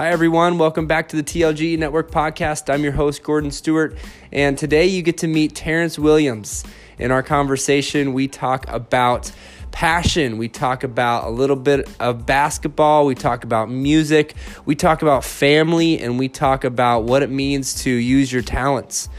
Hi, everyone. Welcome back to the TLG Network podcast. I'm your host, Gordon Stewart, and today you get to meet Terrence Williams. In our conversation, we talk about passion. We talk about a little bit of basketball. We talk about music. We talk about family, and we talk about what it means to use your talents.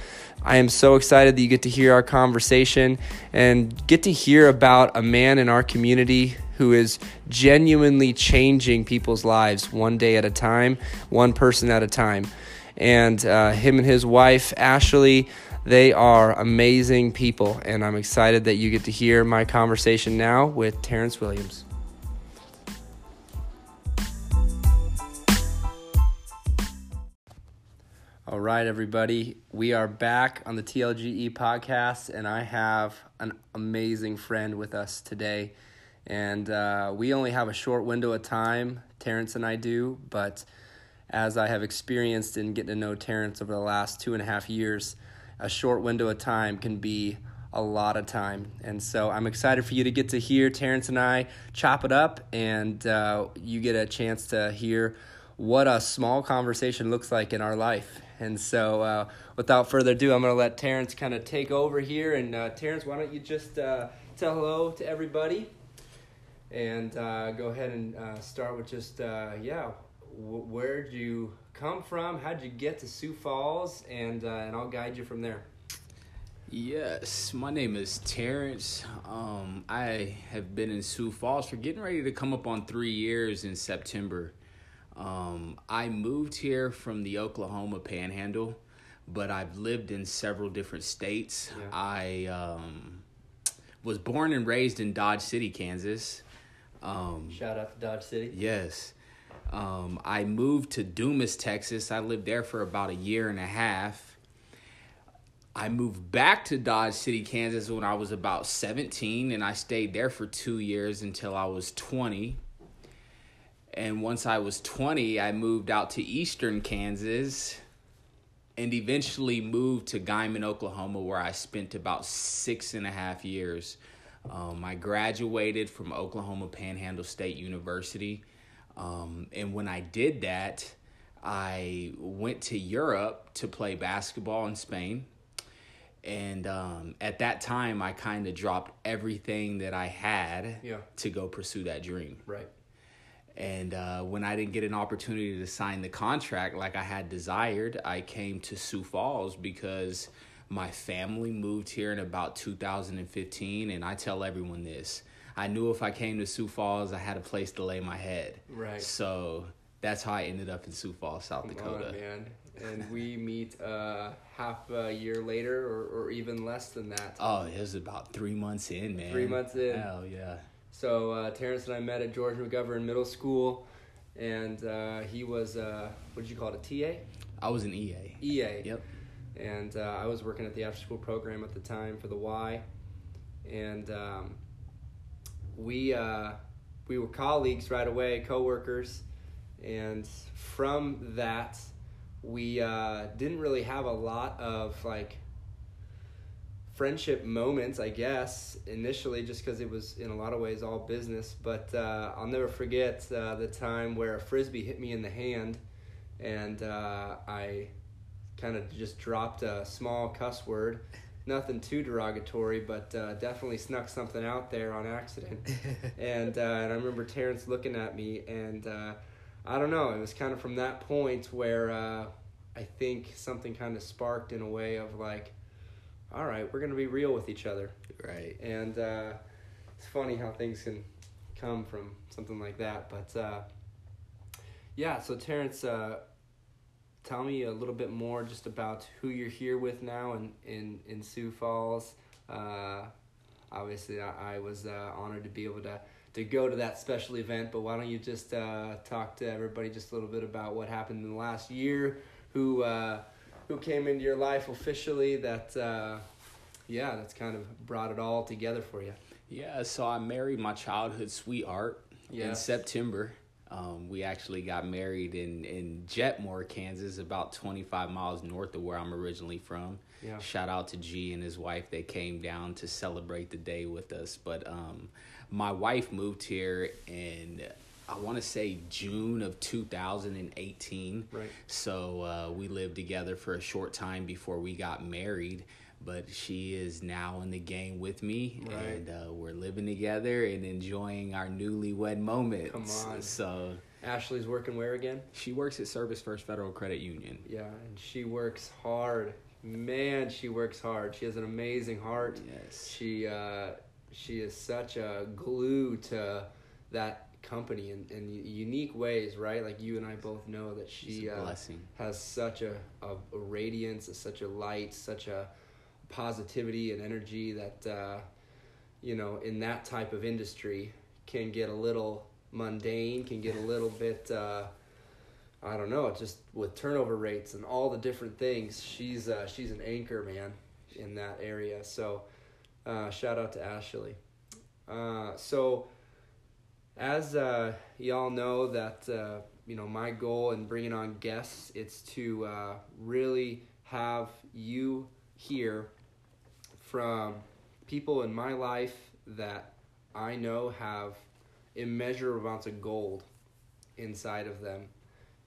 I am so excited that you get to hear our conversation and get to hear about a man in our community who is genuinely changing people's lives one day at a time, one person at a time. And uh, him and his wife, Ashley, they are amazing people. And I'm excited that you get to hear my conversation now with Terrence Williams. All right, everybody. We are back on the TLGE podcast, and I have an amazing friend with us today. And uh, we only have a short window of time, Terrence and I do, but as I have experienced in getting to know Terrence over the last two and a half years, a short window of time can be a lot of time. And so I'm excited for you to get to hear Terrence and I chop it up, and uh, you get a chance to hear what a small conversation looks like in our life. And so, uh, without further ado, I'm going to let Terrence kind of take over here. And uh, Terrence, why don't you just uh, tell hello to everybody? And uh, go ahead and uh, start with just, uh, yeah, w- where'd you come from? How'd you get to Sioux Falls? And, and I'll guide you from there. Yes, my name is Terrence. Um, I have been in Sioux Falls for getting ready to come up on three years in September. Um, I moved here from the Oklahoma Panhandle, but I've lived in several different states. Yeah. I um, was born and raised in Dodge City, Kansas. Um, Shout out to Dodge City. Yes. Um, I moved to Dumas, Texas. I lived there for about a year and a half. I moved back to Dodge City, Kansas when I was about 17, and I stayed there for two years until I was 20. And once I was 20, I moved out to eastern Kansas and eventually moved to Guymon, Oklahoma, where I spent about six and a half years. Um, I graduated from Oklahoma Panhandle State University. Um, and when I did that, I went to Europe to play basketball in Spain. And um, at that time, I kind of dropped everything that I had yeah. to go pursue that dream. Right. And uh, when I didn't get an opportunity to sign the contract like I had desired, I came to Sioux Falls because my family moved here in about 2015. And I tell everyone this I knew if I came to Sioux Falls, I had a place to lay my head. Right. So that's how I ended up in Sioux Falls, South Come Dakota. On, man. And we meet uh, half a year later, or, or even less than that. Oh, it was about three months in, man. Three months in. Hell yeah. So uh, Terrence and I met at George McGovern Middle School, and uh, he was uh, what did you call it? A TA? I was an EA. EA. Yep. And uh, I was working at the after school program at the time for the Y, and um, we uh, we were colleagues right away, coworkers, and from that we uh, didn't really have a lot of like friendship moments, I guess, initially, just because it was in a lot of ways all business. But uh, I'll never forget uh, the time where a frisbee hit me in the hand, and uh, I kind of just dropped a small cuss word. Nothing too derogatory, but uh, definitely snuck something out there on accident. and uh, and I remember Terrence looking at me, and uh, I don't know. It was kind of from that point where I think something kind of sparked in a way of like all right, we're going to be real with each other. Right. And uh, it's funny how things can come from something like that. But uh, yeah, so Terrence, uh, tell me a little bit more just about who you're here with now in, in, in Sioux Falls. Uh, obviously, I, I was uh, honored to be able to, to go to that special event, but why don't you just uh, talk to everybody just a little bit about what happened in the last year, who who came into your life officially that uh, yeah that's kind of brought it all together for you yeah so i married my childhood sweetheart yes. in september um, we actually got married in, in Jetmore, Kansas, about 25 miles north of where I'm originally from. Yeah. Shout out to G and his wife. They came down to celebrate the day with us. But um, my wife moved here in I want to say June of 2018. Right. So uh, we lived together for a short time before we got married. But she is now in the game with me, Right. and uh, we're living together and enjoying our newlywed moments. Come on. So Ashley's working where again? she works at Service First Federal Credit Union. Yeah, and she works hard. Man, she works hard. She has an amazing heart. Yes. She uh, she is such a glue to that company in, in unique ways, right? Like you and I both know that she uh, has such a, a, a radiance, such a light, such a positivity and energy that uh, you know in that type of industry can get a little mundane, can get a little bit uh, I don't know, just with turnover rates and all the different things. She's uh, she's an anchor man in that area. So uh, shout out to Ashley. Uh, so as uh, y'all know that uh, you know my goal in bringing on guests it's to uh, really have you hear from people in my life that I know have immeasurable amounts of gold inside of them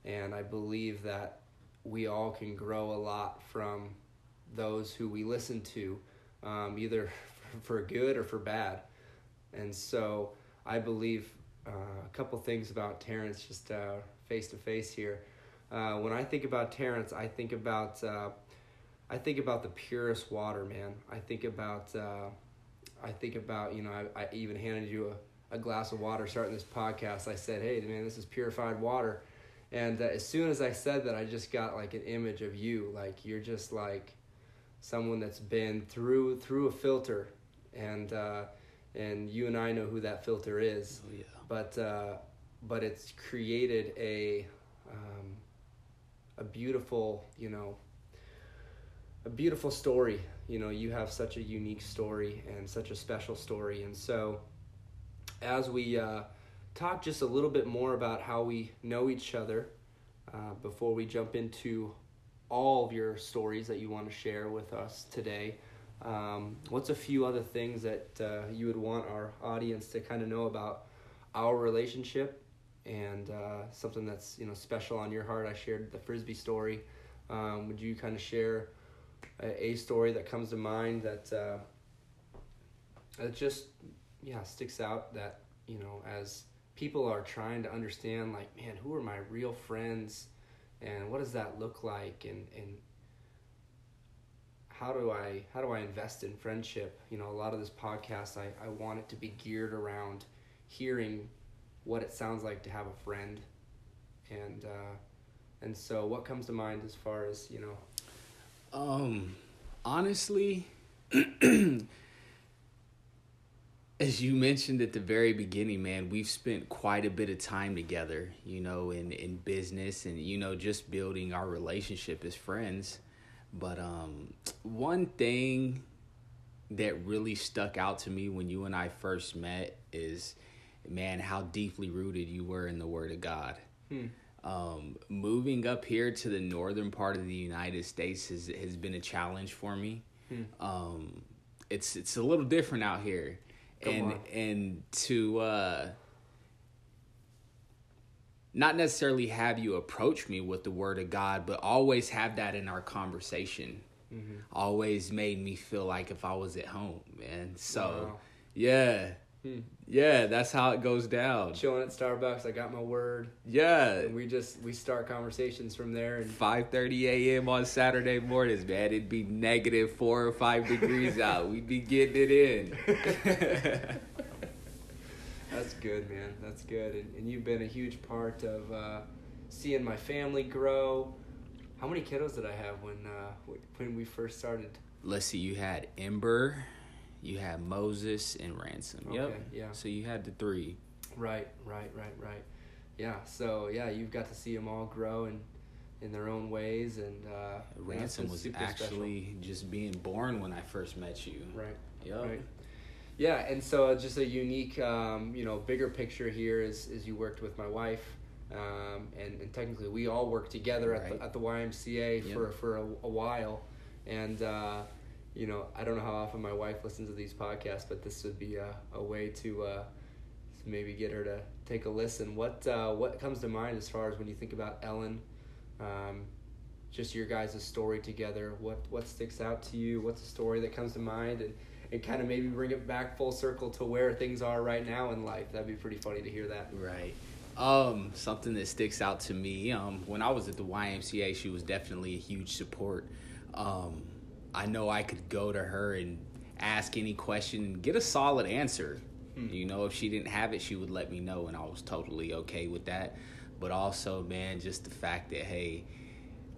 and I believe that we all can grow a lot from those who we listen to um, either for good or for bad and so I believe uh, a couple things about Terrence just face to face here. Uh, when I think about Terrence, I think about uh, I think about the purest water, man. I think about uh, I think about you know I, I even handed you a, a glass of water starting this podcast. I said, hey man, this is purified water, and uh, as soon as I said that, I just got like an image of you, like you're just like someone that's been through through a filter, and uh, and you and I know who that filter is Oh yeah. but uh, but it's created a um, a beautiful you know a beautiful story you know you have such a unique story and such a special story and so as we uh, talk just a little bit more about how we know each other uh, before we jump into all of your stories that you want to share with us today um, what's a few other things that uh, you would want our audience to kind of know about our relationship and uh, something that's you know special on your heart. I shared the frisbee story. Um, would you kind of share a, a story that comes to mind that uh, that just yeah sticks out that you know as people are trying to understand like man who are my real friends and what does that look like and and how do I how do I invest in friendship? You know, a lot of this podcast I, I want it to be geared around hearing what it sounds like to have a friend and uh, and so what comes to mind as far as, you know, Um, honestly, as you mentioned at the very beginning, man, we've spent quite a bit of time together, you know, in, in business and, you know, just building our relationship as friends. But um, one thing that really stuck out to me when you and I first met is, man, how deeply rooted you were in the Word of God. Hmm. Um, moving up here to the northern part of the United States has has been a challenge for me. Hmm. Um, it's it's a little different out here, Come and on. and to uh, not necessarily have you approach me with the word of God, but always have that in our conversation. Mm-hmm. Always made me feel like if I was at home, man. So Wow. yeah, Hmm. yeah, that's how it goes down. chilling at Starbucks, I got my word. Yeah, And we just we start conversations from there and Five thirty a.m. on Saturday mornings, man. It'd be negative four or five degrees out. We'd be getting it in. That's good, man. That's good. And, and you've been a huge part of uh, seeing my family grow. How many kiddos did I have when uh, when we first started? Let's see. You had Ember, you had Moses, and Ransom. Yep. Yeah. So you had the three. Right, right, right, right. Yeah. So yeah, you've got to see them all grow and in their own ways, and uh, Ransom was super special. actually just being born when I first met you. right. Yep. Right. Yeah, and so just a unique, um, you know, bigger picture here is is you worked with my wife, um, and, and technically we all worked together at Right. the at the YMCA Yep. for for a, a while, and uh, you know I don't know how often my wife listens to these podcasts, but this would be a, a way to uh, maybe get her to take a listen. What uh, what comes to mind as far as when you think about Ellen? Um, just your guys' story together. What what sticks out to you? What's a story that comes to mind, and and kind of maybe bring it back full circle to where things are right now in life. That'd be pretty funny to hear that. Right. Um, something that sticks out to me. Um, when I was at the YMCA, she was definitely a huge support. Um, I know I could go to her and ask any question and get a solid answer. Hmm. You know, if she didn't have it, she would let me know, and I was totally okay with that. But also, man, just the fact that hey,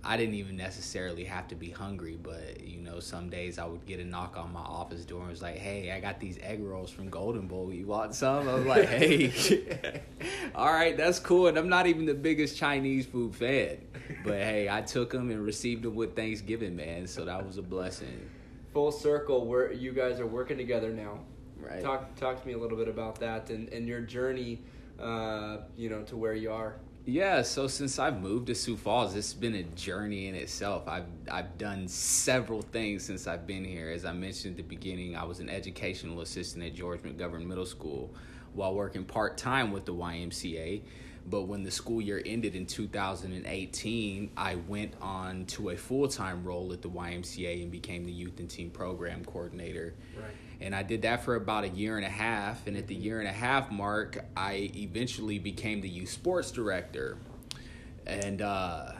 I didn't even necessarily have to be hungry, but you know, some days I would get a knock on my office door and was like, "Hey, I got these egg rolls from Golden Bowl. You want some?" I was like, "Hey, all right, that's cool." And I'm not even the biggest Chinese food fan, but hey, I took them and received them with Thanksgiving, man. So that was a blessing. Full circle, where you guys are working together now. Right. Talk talk to me a little bit about that and, and your journey, uh, you know, to where you are. Yeah, so since I've moved to Sioux Falls, it's been a journey in itself. I've I've done several things since I've been here. As I mentioned at the beginning, I was an educational assistant at George McGovern Middle School while working part time with the YMCA. But when the school year ended in 2018, I went on to a full time role at the YMCA and became the youth and team program coordinator. Right and I did that for about a year and a half. And at the year and a half mark, I eventually became the youth sports director. And uh,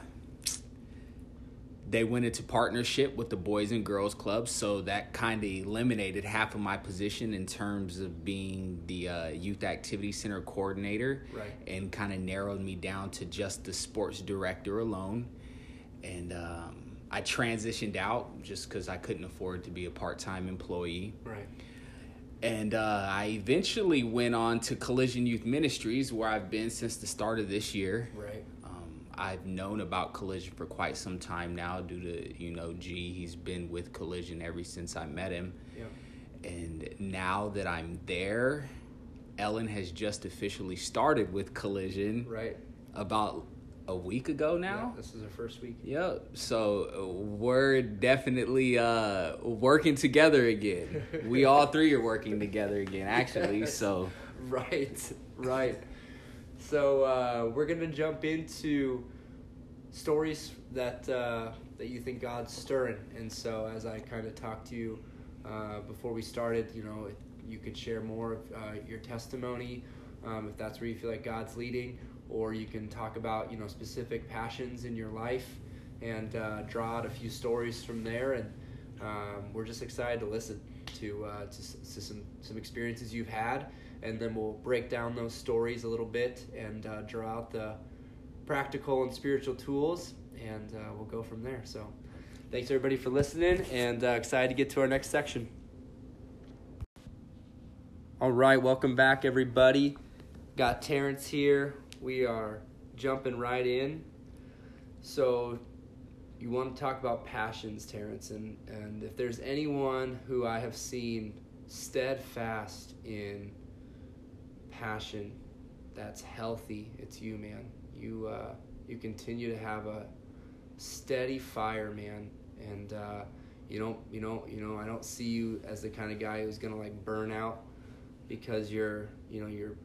they went into partnership with the Boys and Girls Club, so that kind of eliminated half of my position in terms of being the uh, Youth Activity Center coordinator, right. and kind of narrowed me down to just the sports director alone. And um, I transitioned out just because I couldn't afford to be a part time employee. Right. And uh, I eventually went on to Collision Youth Ministries, where I've been since the start of this year. Right. Um, I've known about Collision for quite some time now, due to you know, G. He's been with Collision ever since I met him. Yeah. And now that I'm there, Ellen has just officially started with Collision. Right. About a week ago now. Yeah, this is our first week. Yep. So uh, we're definitely uh, working together again. we all three are working together again, actually. So. Right. Right. So uh, we're gonna jump into stories that uh, that you think God's stirring, and so as I kind of talked to you uh, before we started, you know, you could share more of uh, your testimony um, if that's where you feel like God's leading or you can talk about you know specific passions in your life and uh, draw out a few stories from there. And um, we're just excited to listen to, uh, to, to, some, some experiences you've had. And then we'll break down those stories a little bit and uh, draw out the practical and spiritual tools and uh, we'll go from there. So thanks everybody for listening and uh, excited to get to our next section. All right welcome back everybody. Got terrence here we are jumping right in. So, you want to talk about passions, Terrence, and, and if there's anyone who I have seen steadfast in passion that's healthy, it's you, man. You uh, you continue to have a steady fire, man, and uh, you don't you know you know I don't see you as the kind of guy who's gonna like burn out because you're you know you're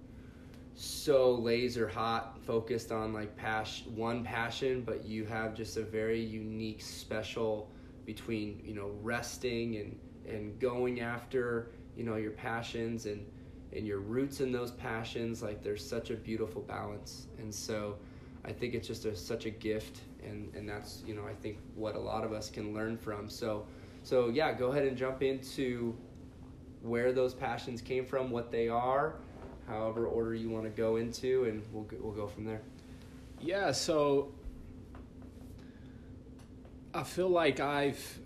so laser hot focused on like passion one passion but you have just a very unique special between you know resting and and going after you know your passions and and your roots in those passions like there's such a beautiful balance. And so i think it's just a, such a gift and and that's you know i think what a lot of us can learn from. So so yeah go ahead and jump into where those passions came from what they are however order you want to go into, and we'll we'll go from there. Yeah, so I feel like I've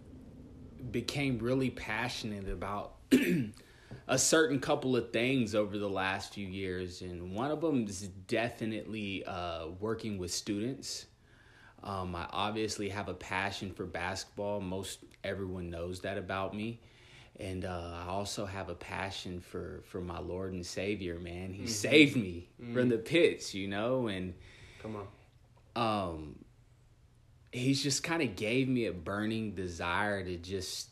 became really passionate about a certain couple of things over the last few years, and one of them is definitely uh, working with students. Um, I obviously have a passion for basketball. Most everyone knows that about me and uh, I also have a passion for for my Lord and Savior. Man, He mm-hmm. saved me mm-hmm. from the pits, you know, and come on, um, He's just kind of gave me a burning desire to just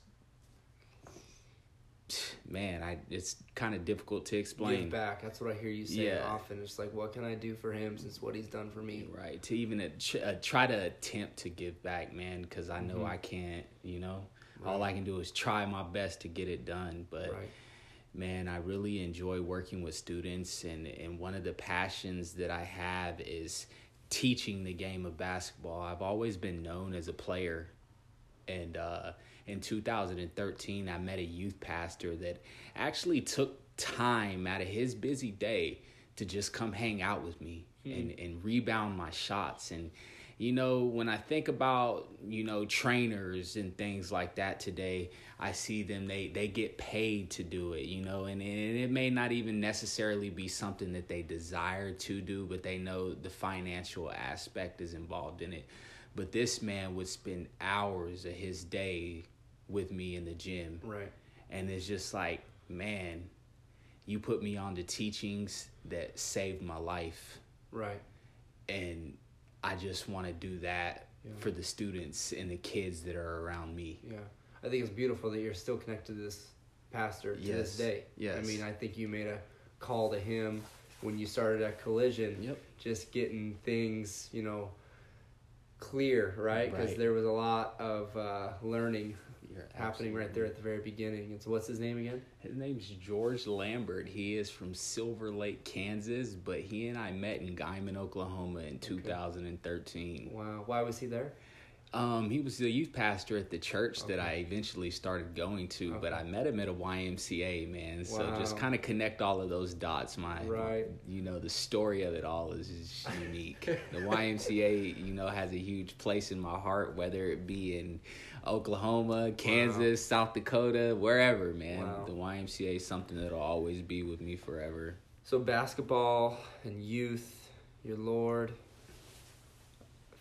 man, I it's kind of difficult to explain. Give back. That's what I hear you say Yeah. often. It's like, what can I do for him since what he's done for me? Right. To even uh, ch- uh, try to attempt to give back, man, because I know Mhm. I can't. You know, all I can do is try my best to get it done. But Right. man, I really enjoy working with students, and and one of the passions that I have is teaching the game of basketball. I've always been known as a player, and uh, in 2013, I met a youth pastor that actually took time out of his busy day to just come hang out with me and, and rebound my shots. And, you know, when I think about, you know, trainers and things like that today, I see them, they, they get paid to do it, you know, and, and it may not even necessarily be something that they desire to do, but they know the financial aspect is involved in it. But this man would spend hours of his day with me in the gym Right. and it's just like man you put me on to teachings that saved my life Right. and i just want to do that Yeah. for the students and the kids that are around me Yeah. I think it's beautiful that you're still connected to this pastor to Yes. this day. Yes. I mean, I think you made a call to him when you started at Collision. Yep. Just getting things, you know, clear, right? Because Right. there was a lot of uh, learning You're happening right there at the very beginning. And so, what's his name again? his name's george lambert he is from silver lake kansas but he and i met in Guymon oklahoma in 2013 Wow. Why was he there? Um, he was the youth pastor at the church that I eventually started going to, but I met him at a YMCA, man. So just kind of connect all of those dots. My, Right. you know, the story of it all is unique. the YMCA, you know, has a huge place in my heart, whether it be in Oklahoma, Kansas, South Dakota, wherever, man. Wow. The YMCA is something that'll always be with me forever. So basketball and youth, your Lord.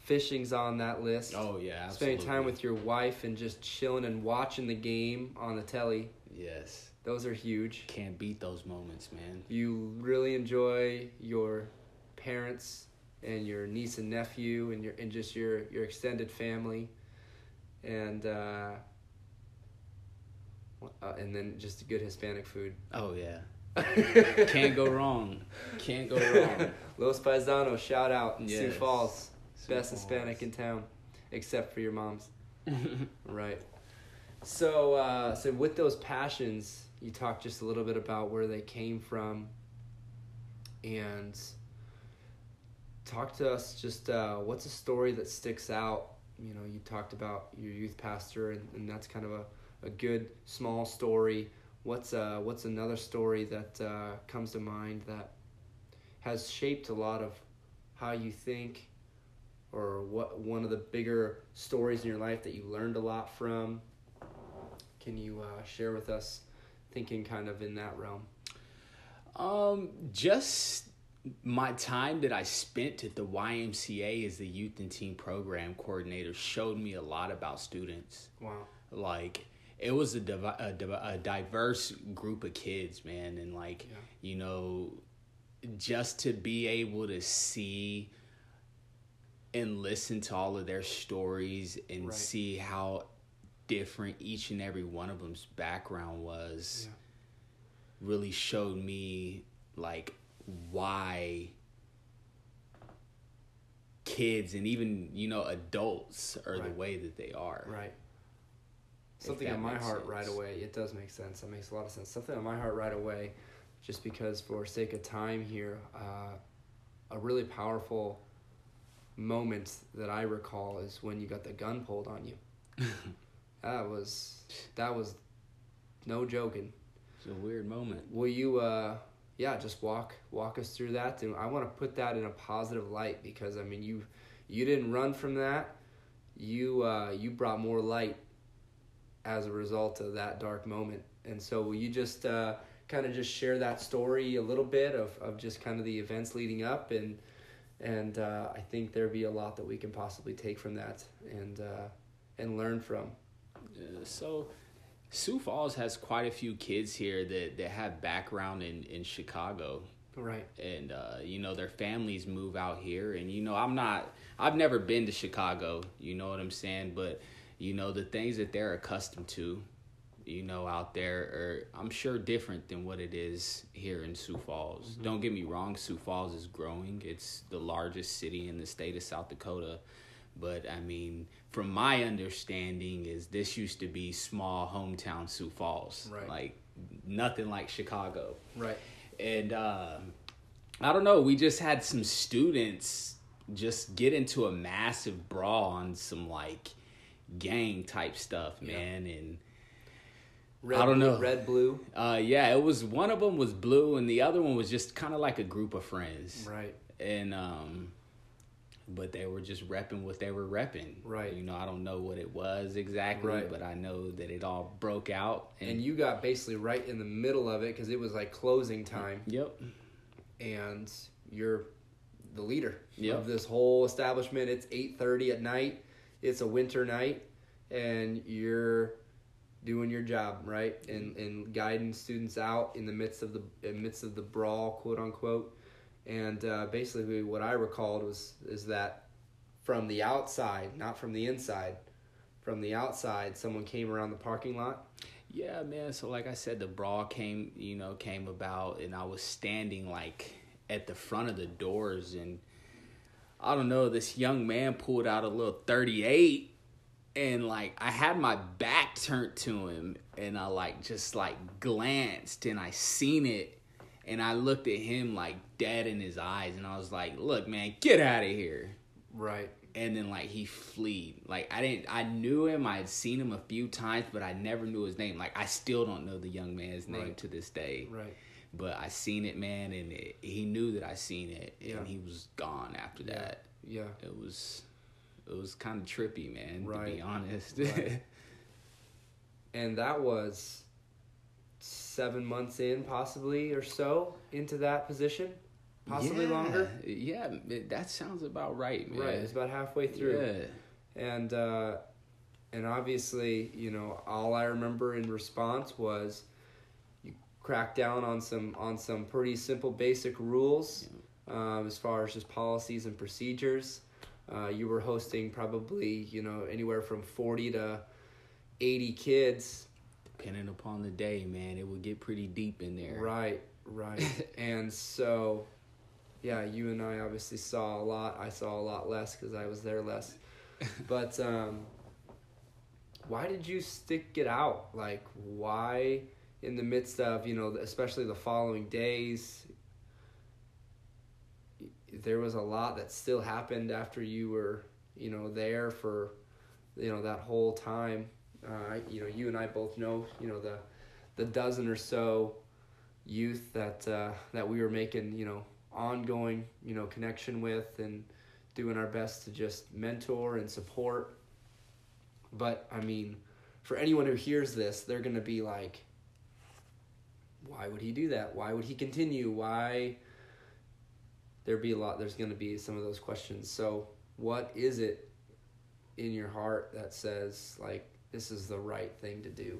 Fishing's on that list. Oh yeah, absolutely. Spending time with your wife and just chilling and watching the game on the telly. yes, Those are huge. can't beat those moments, man. You really enjoy your parents and your niece and nephew and your and just your your extended family, and uh, uh, and then just good Hispanic food. Oh yeah. Can't go wrong. Can't go wrong. Los Paisanos, shout out in Sioux Falls, Sioux best Falls. Hispanic in town, except for your mom's. Right. So, uh, so with those passions, you talked just a little bit about where they came from, and talk to us. Just uh, what's a story that sticks out? You know, you talked about your youth pastor, and, and that's kind of a, a good small story. What's uh, what's another story that uh, comes to mind that has shaped a lot of how you think, or what one of the bigger stories in your life that you learned a lot from? Can you uh, share with us, thinking kind of in that realm? Um, just my time that I spent at the YMCA as the youth and teen program coordinator showed me a lot about students. Wow. Like it was a, divi- a, div- a diverse group of kids, man, and like Yeah. you know, just to be able to see and listen to all of their stories and Right. see how different each and every one of them's background was Yeah. really showed me like why kids and even you know adults are the way that they are Right. Something on my heart right away. It does make sense. That makes a lot of sense. Something on my heart right away, just because for sake of time here, uh, a really powerful moment that I recall is when you got the gun pulled on you. that was that was no joking. it's a weird moment Will you uh yeah, just walk walk us through that and I want to put that in a positive light because I mean you you didn't run from that. You uh you brought more light as a result of that dark moment. And so will you just uh kind of just share that story a little bit of of just kind of the events leading up and and uh, I think there'd be a lot that we can possibly take from that and uh, and learn from. Uh, so Sioux Falls has quite a few kids here that, that have background in, in Chicago Right. and uh, you know their families move out here and you know i'm not i've never been to chicago you know what i'm saying but you know the things that they're accustomed to you know, out there are, I'm sure, different than what it is here in Sioux Falls. Mm-hmm. Don't get me wrong, Sioux Falls is growing. It's the largest city in the state of South Dakota. But I mean, from my understanding, is this used to be small hometown Sioux Falls, right? Like nothing like Chicago, right? And uh, I don't know. We just had some students just get into a massive brawl on some like gang type stuff, man, yeah. and Red, I don't know. Red, blue. Uh, yeah, it was one of them was blue, and the other one was just kind of like a group of friends. Right. And um, but they were just repping what they were repping. Right. You know, I don't know what it was exactly, right. but I know that it all broke out. And, and you got basically right in the middle of it because it was like closing time. Yep. And you're the leader yep. of this whole establishment. It's eight thirty at night. It's a winter night, and you're doing your job right and and guiding students out in the midst of the in midst of the brawl quote unquote and uh, basically what i recalled was is that from the outside not from the inside from the outside someone came around the parking lot. Yeah man. So like i said the brawl came you know came about and i was standing like at the front of the doors and i don't know this young man pulled out a little 38 and like I had my back turned to him and I like just like glanced and I seen it and I looked at him like dead in his eyes and I was like, "Look, man, get out of here." Right. And then like he fled. Like I didn't I knew him, I had seen him a few times, but I never knew his name. Like I still don't know the young man's name right. to this day. Right. But I seen it, man, and it, he knew that I seen it and yeah. he was gone after yeah. that. Yeah. It was it was kind of trippy, man. Right. To be honest. Right. and that was seven months in, possibly or so, into that position, possibly yeah. longer. Yeah, that sounds about right, man. Right, it's about halfway through. Yeah. And uh, and obviously, you know, all I remember in response was you cracked down on some on some pretty simple, basic rules yeah. um, as far as just policies and procedures. Uh, you were hosting probably you know anywhere from 40 to 80 kids depending upon the day man it would get pretty deep in there. Right right. And so yeah you and i obviously saw a lot. I saw a lot less because i was there less. But um, why did you stick it out? Like why in the midst of you know especially the following days there was a lot that still happened after you were you know there for you know that whole time uh, you know you and I both know you know the the dozen or so youth that uh, that we were making you know ongoing you know connection with and doing our best to just mentor and support. But I mean for anyone who hears this they're gonna be like why would he do that? Why would he continue? Why? There be a lot there's going to be some of those questions. So what is it in your heart that says like this is the right thing to do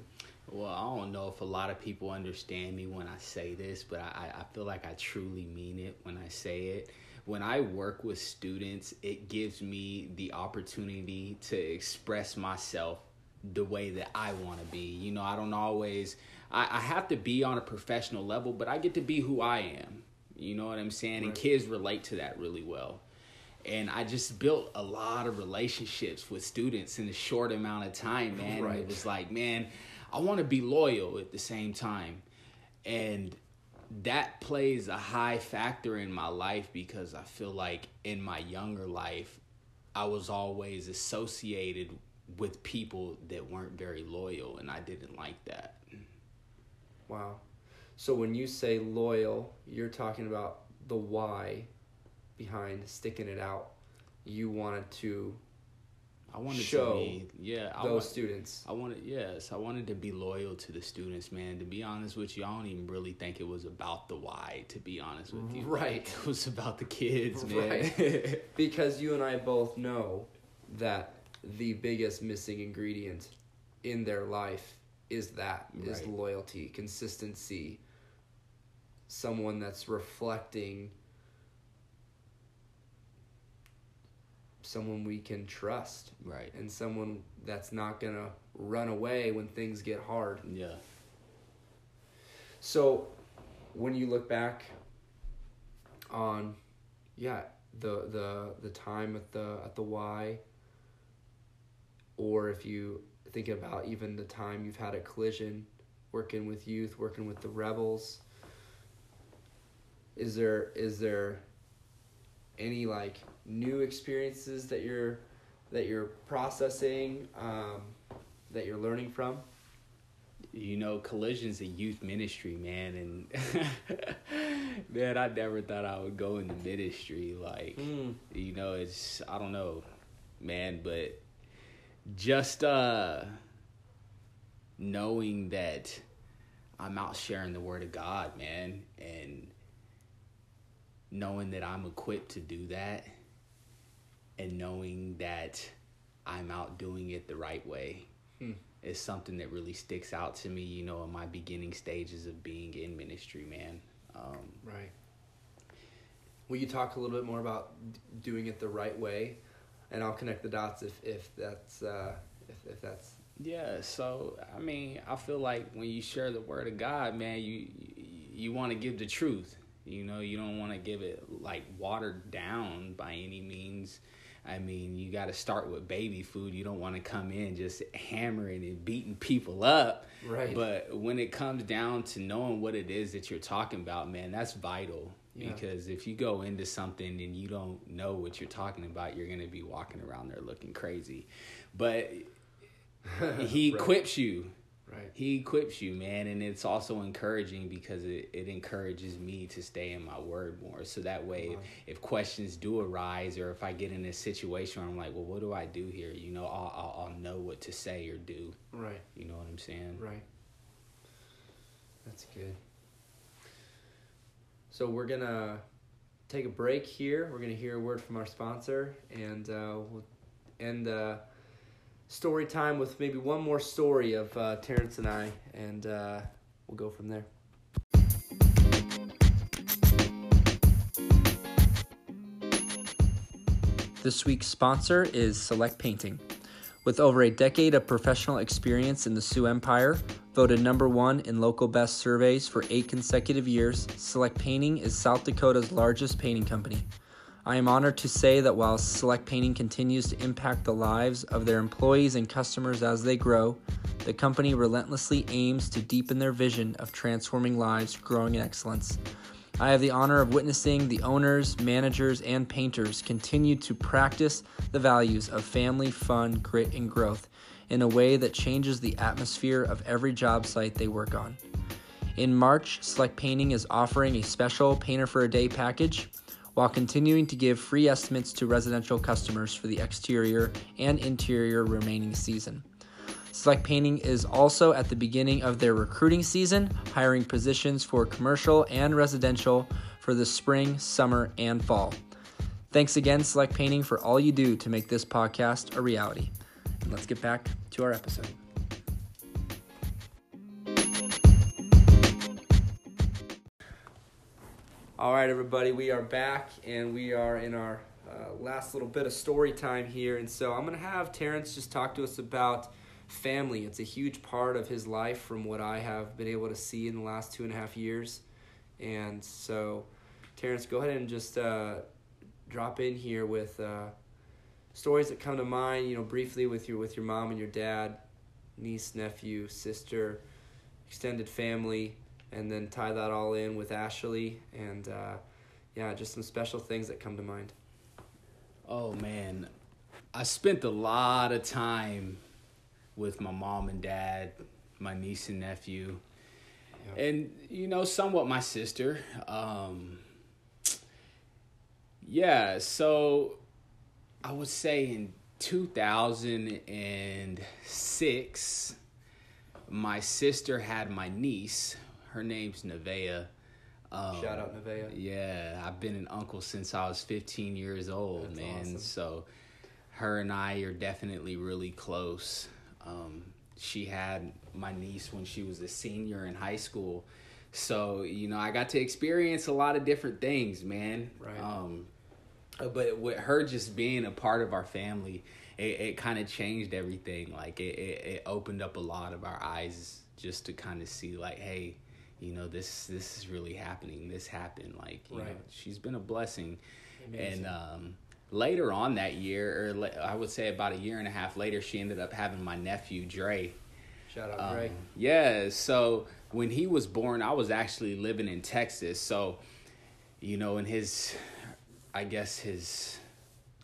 well i don't know if a lot of people understand me when i say this but i, I feel like i truly mean it when i say it when i work with students it gives me the opportunity to express myself the way that i want to be you know i don't always I, I have to be on a professional level but i get to be who i am you know what I'm saying? Right. And kids relate to that really well. And I just built a lot of relationships with students in a short amount of time, man. Right. It was like, man, I want to be loyal at the same time. And that plays a high factor in my life because I feel like in my younger life, I was always associated with people that weren't very loyal, and I didn't like that. Wow. So when you say loyal, you're talking about the why behind sticking it out. You wanted to I wanted show to be yeah those want, students. I wanted yes, I wanted to be loyal to the students, man. To be honest with you, I don't even really think it was about the why. To be honest with you, right? It was about the kids, man. Right. because you and I both know that the biggest missing ingredient in their life is that right. is loyalty, consistency, someone that's reflecting someone we can trust right and someone that's not gonna run away when things get hard. Yeah. So, when you look back on, yeah, the the the time at the at the Y, or if you think about even the time you've had a Collision, working with youth, working with the rebels. Is there is there any like new experiences that you're that you're processing um, that you're learning from? you know, Collision's a youth ministry, man, and man, I never thought I would go into ministry. Like, Mm. you know, it's I don't know, man, but just uh knowing that I'm out sharing the word of God, man, and knowing that I'm equipped to do that and knowing that I'm out doing it the right way Hmm. is something that really sticks out to me, you know, in my beginning stages of being in ministry, man. Um, Right. Will you talk a little bit more about doing it the right way, and I'll connect the dots if if that's uh, if if that's yeah, so I mean, I feel like when you share the word of God, man, you you, you want to give the truth. You know, you don't want to give it like watered down by any means. I mean, you got to start with baby food. You don't want to come in just hammering and beating people up. Right. But when it comes down to knowing what it is that you're talking about, man, that's vital. Yeah. Because if you go into something and you don't know what you're talking about, you're going to be walking around there looking crazy. But he Right. equips you right. he equips you man and it's also encouraging because it, it encourages me to stay in my word more so that way Wow. if, if questions do arise or if i get in a situation where i'm like well what do i do here you know i'll, I'll, I'll know what to say or do Right. you know what i'm saying Right. That's good. So we're gonna take a break here. We're gonna hear a word from our sponsor, and uh, we'll end uh, story time with maybe one more story of uh, Terrence and I, and uh, we'll go from there. This week's sponsor is Select Painting. With over a decade of professional experience in the Sioux Empire, voted number one in local best surveys for eight consecutive years, Select Painting is South Dakota's largest painting company. I am honored to say that while Select Painting continues to impact the lives of their employees and customers as they grow, the company relentlessly aims to deepen their vision of transforming lives, growing in excellence. I have the honor of witnessing the owners, managers, and painters continue to practice the values of family, fun, grit, and growth in a way that changes the atmosphere of every job site they work on. In March, Select Painting is offering a special Painter for a Day package while continuing to give free estimates to residential customers for the exterior and interior remaining season. Select Painting is also at the beginning of their recruiting season, hiring positions for commercial and residential for the spring, summer, and fall. Thanks again, Select Painting, for all you do to make this podcast a reality. And let's get back to our episode. All right, everybody, we are back and we are in our uh, last little bit of story time here. And so I'm going to have Terrence just talk to us about family. It's a huge part of his life from what I have been able to see in the last two and a half years. And so, Terrence, go ahead and just uh, drop in here with uh, stories that come to mind, you know, briefly with your, with your mom and your dad, niece, nephew, sister, extended family and then tie that all in with Ashley and uh, yeah, just some special things that come to mind. oh man i spent a lot of time with my mom and dad my niece and nephew Yeah. and you know somewhat my sister um yeah so i would say in 2006 my sister had my niece her name's Nevaeh. Um, Shout out Nevaeh. yeah i've been an uncle since i was 15 years old That's man awesome. so her and i are definitely really close um, she had my niece when she was a senior in high school so you know i got to experience a lot of different things man Right. um, but with her just being a part of our family it, it kind of changed everything. Like it, it, it opened up a lot of our eyes just to kind of see like, hey, you know, this this is really happening. This happened. Like, you Right. know, she's been a blessing. Amazing. And um, later on that year, or I would say about a year and a half later, she ended up having my nephew Dre. Shout out, Um, Dre. yeah, so when he was born, I was actually living in Texas. So, you know, in his, I guess his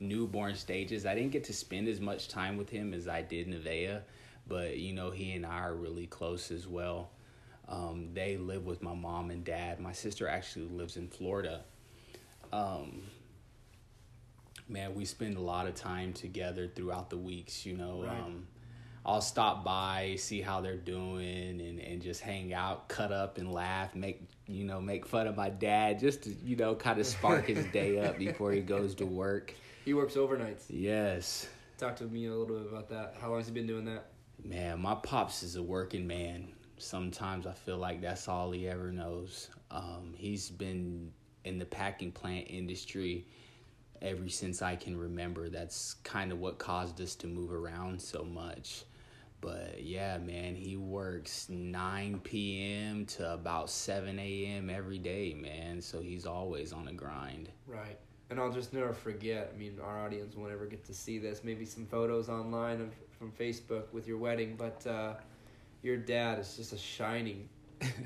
newborn stages, I didn't get to spend as much time with him as I did Nevaeh, but you know, he and I are really close as well. Um, they live with my mom and dad. My sister actually lives in Florida. Um, man, we spend a lot of time together throughout the weeks. You know, Right. um, I'll stop by, see how they're doing, and, and just hang out, cut up, and laugh, make you know, make fun of my dad, just to you know, kind of spark his day up before he goes to work. He works overnights. Yes, Talk to me a little bit about that. How long has he been doing that? man, my pops is a working man. Sometimes I feel like that's all he ever knows. Um, he's been in the packing plant industry ever since I can remember. That's kind of what caused us to move around so much. But yeah, man, he works 9 p.m. to about 7 a.m. every day, man. So he's always on a grind. Right. And I'll just never forget. I mean, our audience won't ever get to see this. Maybe some photos online of from Facebook with your wedding, but uh, your dad is just a shining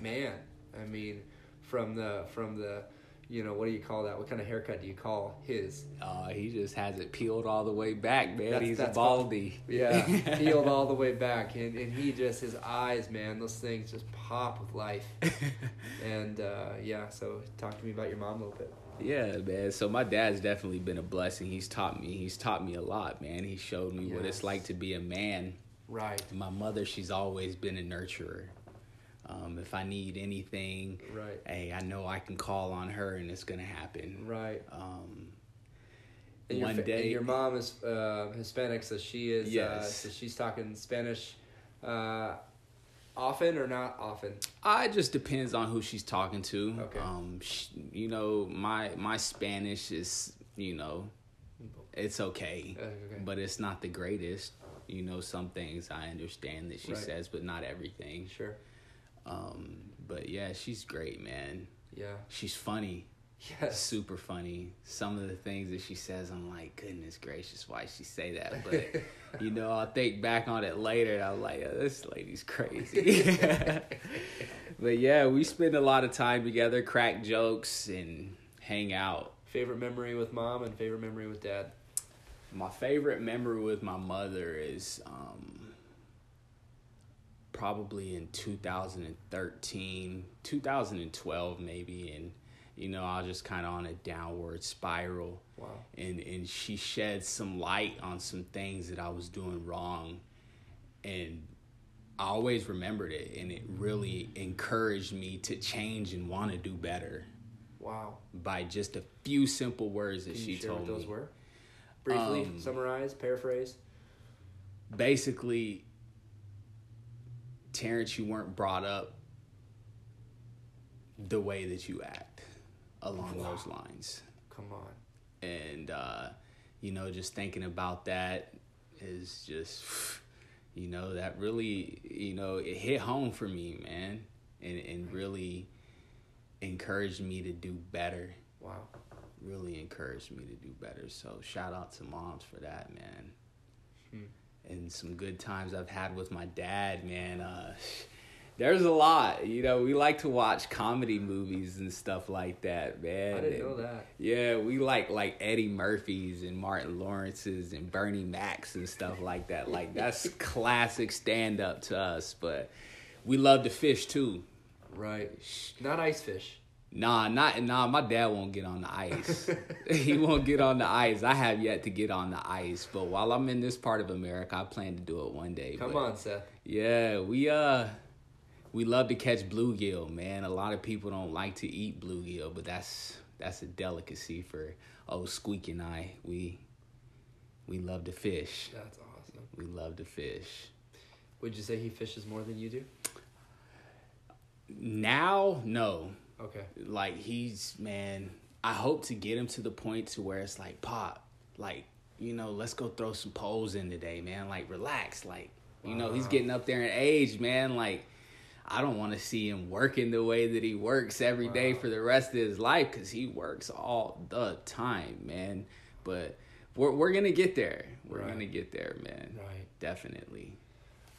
man. I mean, from the from the, you know, what do you call that? What kind of haircut do you call his? Uh, he just has it peeled all the way back, man. That's- he's that's a baldy. Yeah, peeled all the way back, and, and he just his eyes, man, those things just pop with life. And uh, yeah, so talk to me about your mom a little bit. Yeah, man. So my dad's definitely been a blessing. He's taught me. He's taught me a lot, man. He showed me what it's like to be a man. Right. My mother, she's always been a nurturer. Um, if I need anything, Right. hey, I know I can call on her and it's gonna happen. Right. Um, And your, One fa- day- and your mom is uh, Hispanic, so she is. Uh, Yes. so she's talking Spanish, uh, often or not often. Uh, it just depends on who she's talking to. Okay. Um, sh- you know, my my Spanish is, you know, it's okay, Uh, okay. but it's not the greatest. You know, some things I understand that she Right. says, but not everything. Sure. Um, but yeah, she's great, man. Yeah. She's funny, Yes. super funny. Some of the things that she says, I'm like, goodness gracious, why she say that? But you know, I'll think back on it later. And I'm like, oh, this lady's crazy. but yeah, we spend a lot of time together, crack jokes, and hang out. Favorite memory with mom and favorite memory with dad. My favorite memory with my mother is um, probably in 2013, 2012 maybe, and you know I was just kind of on a downward spiral, Wow. and and she shed some light on some things that I was doing wrong, and I always remembered it, and it really encouraged me to change and want to do better Wow. by just a few simple words that Can she told what those me. were? Briefly Um, summarize, paraphrase. basically, Terrence, you weren't brought up the way that you act along Wow. those lines. Come on. And, uh, you know, just thinking about that is just, you know, that really, you know, it hit home for me, man. And, and really encouraged me to do better. Wow. Really encouraged me to do better. So shout out to moms for that, man. Hmm. and some good times I've had with my dad, man. Uh, there's a lot, you know. We like to watch comedy movies and stuff like that, man. I didn't know that. Yeah, we like like Eddie Murphy's and Martin Lawrence's and Bernie Mac's and stuff like that. Like that's classic stand up to us. But we love to fish too. Right. Not ice fish. Nah, not nah. My dad won't get on the ice. he won't get on the ice. I have yet to get on the ice, but while I'm in this part of America, I plan to do it one day. Come but- on, Seth. Yeah, we uh, we love to catch bluegill, man. A lot of people don't like to eat bluegill, but that's that's a delicacy for old Squeak and I. We we love to fish. That's awesome. We love to fish. Would you say he fishes more than you do? Now, no, Okay. like he's man i hope to get him to the point to where it's like pop like you know, let's go throw some poles in today, man. Like, relax. Like, you know, he's getting up there in age, man. Like, I don't want to see him working the way that he works every day Wow. for the rest of his life because he works all the time, man. But we're, we're to get there. We're Right. to get there, man. Right. Definitely.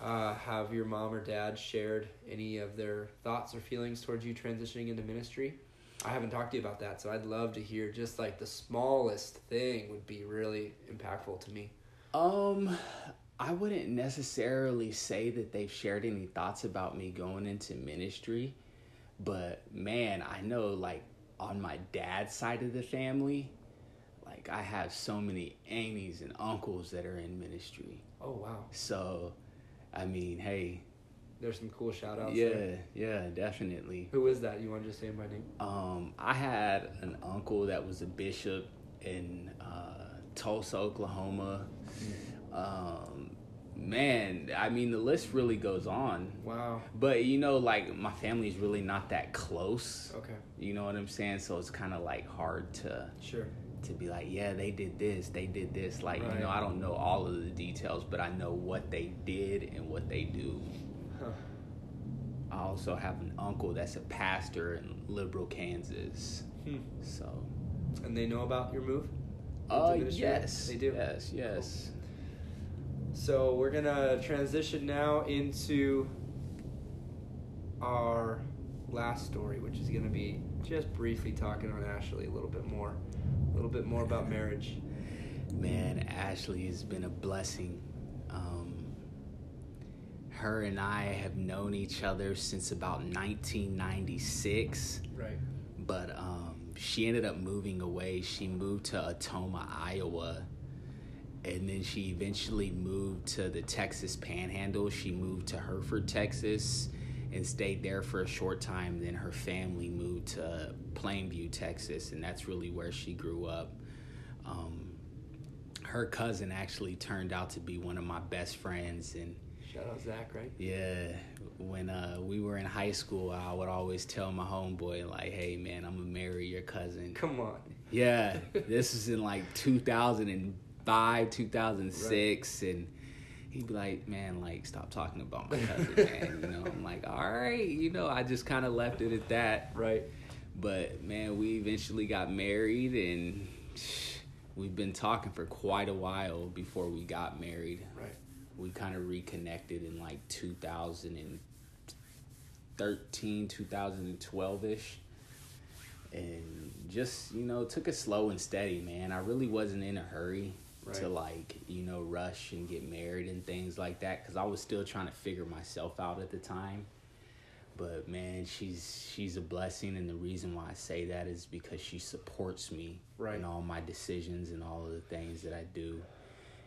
Uh, have your mom or dad shared any of their thoughts or feelings towards you transitioning into ministry? I haven't talked to you about that, so I'd love to hear just like the smallest thing would be really impactful to me. Um, I wouldn't necessarily say that they've shared any thoughts about me going into ministry, but man, I know like on my dad's side of the family, like I have so many aunties and uncles that are in ministry. Oh wow, So, I mean, hey, there's some cool shout outs. yeah, yeah, definitely. Who is that? You want to just say my name? Um, I had an uncle that was a bishop in uh, Tulsa, Oklahoma. Um, man, I mean, the list really goes on. Wow. But you know, like my family's really not that close. Okay. You know what I'm saying? So it's kind of like hard to Sure. To be like, yeah, they did this, they did this. Like, Right. you know, I don't know all of the details, but I know what they did and what they do. Huh. I also have an uncle that's a pastor in Liberal, Kansas. Hmm. So, And they know about your move? uh, Into ministry? yes, They do? Yes, yes. So we're gonna transition now into our last story, which is gonna be just briefly talking on Ashley a little bit more, a little bit more about marriage. Man, Ashley has been a blessing. Um, her and I have known each other since about 1996. Right. but um, she ended up moving away. She moved to Ottumwa, Iowa, and then she eventually moved to the Texas Panhandle. She moved to Hereford, Texas, and stayed there for a short time. Then her family moved to Plainview, Texas, and that's really where she grew up. Um, her cousin actually turned out to be one of my best friends, and Shout out Zach, right? yeah, when uh, we were in high school, I would always tell my homeboy like, "Hey, man, I'm gonna marry your cousin." Come on. Yeah, this is in like 2005, 2006, and he'd be like, "Man, like, stop talking about my cousin, man." You know, I'm like, "All right," you know, I just kind of left it at that. Right. But man, we eventually got married, and we've been talking for quite a while before we got married Right. we kind of reconnected in like 2013 2012ish and just you know took it slow and steady man i really wasn't in a hurry to like you know rush and get married and things like that because i was still trying to figure myself out at the time but man she's she's a blessing and the reason why i say that is because she supports me Right. in all my decisions and all of the things that i do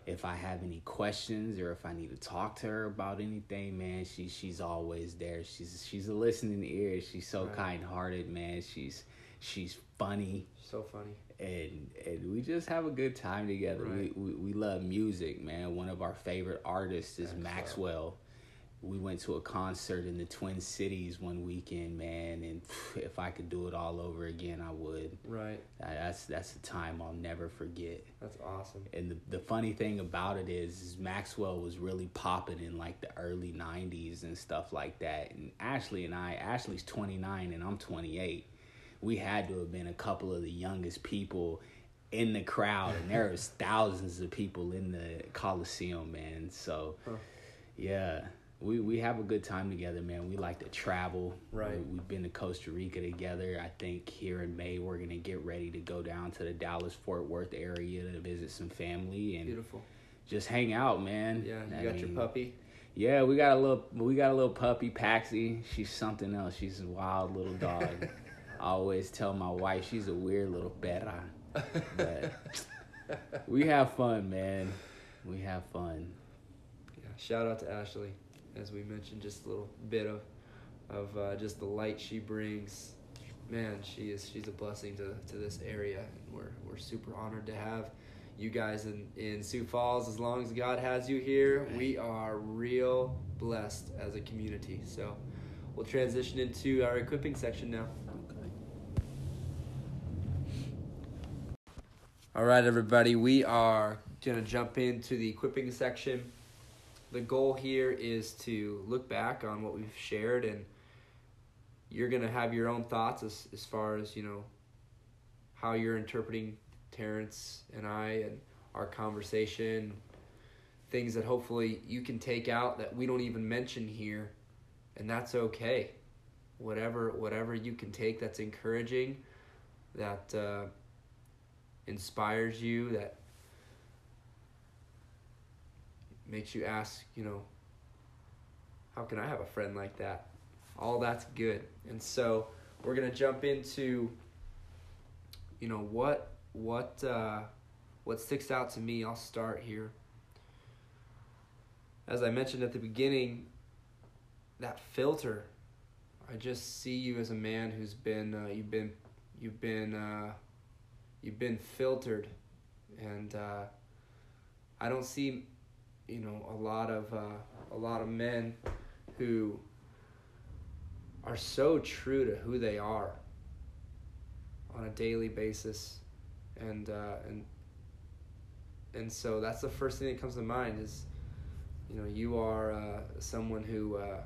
if I have any questions or if I need to talk to her about anything, man, she she's always there. She's she's a listening ear. She's so Right. kind hearted, man. She's she's funny So funny. And and we just have a good time together. Right. We, we we love music, man. One of our favorite artists is Maxwell. Maxwell. We went to a concert in the Twin Cities one weekend, man, and if I could do it all over again, I would. Right. That's that's a time I'll never forget. That's awesome. And the, the funny thing about it is, is Maxwell was really popping in like the early 90s and stuff like that. And Ashley and I, Ashley's 29 and I'm 28. We had to have been a couple of the youngest people in the crowd. And there was thousands of people in the Coliseum, man. So, Huh. yeah. We, we have a good time together, man. We like to travel. Right. We, have been to Costa Rica together. I think here in May we're gonna get ready to go down to the Dallas Fort Worth area to visit some family and Beautiful. just hang out, man. Yeah. I You got your puppy. Yeah, we got a little we got a little puppy, Paxi. She's something else. She's a wild little dog. I always tell my wife she's a weird little beta. But we have fun, man. We have fun. Yeah, shout out to Ashley, as we mentioned, just a little bit of, of uh, just the light she brings. Man, she is she's a blessing to, to this area, and we're we're super honored to have you guys in in Sioux Falls. As long as God has you here, we are real blessed as a community. So, we'll transition into our equipping section now. All right, everybody, we are gonna jump into the equipping section. The goal here is to look back on what we've shared, and you're gonna have your own thoughts as as far as you know how you're interpreting Terrence and I and our conversation, things that hopefully you can take out that we don't even mention here, and that's okay. Whatever whatever you can take that's encouraging, that uh, inspires you, that makes you ask, you know, how can I have a friend like that? All that's good. And so we're gonna jump into, you know, what what uh, what sticks out to me. I'll start here. As I mentioned at the beginning, that filter. I just see you as a man who's been uh, you've been you've been uh, you've been filtered, and uh, I don't see you know a lot of uh, a lot of men who are so true to who they are on a daily basis. And uh, and and so that's the first thing that comes to mind is you know you are uh, someone who uh,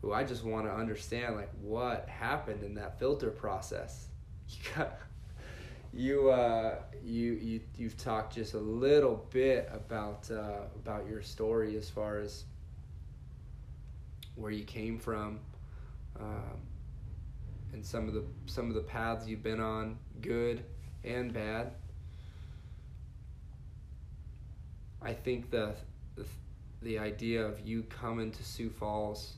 who I just want to understand like what happened in that filter process. You got you uh, you you you've talked just a little bit about uh, about your story as far as where you came from um, and some of the some of the paths you've been on good and bad. I think the the, the idea of you coming to Sioux Falls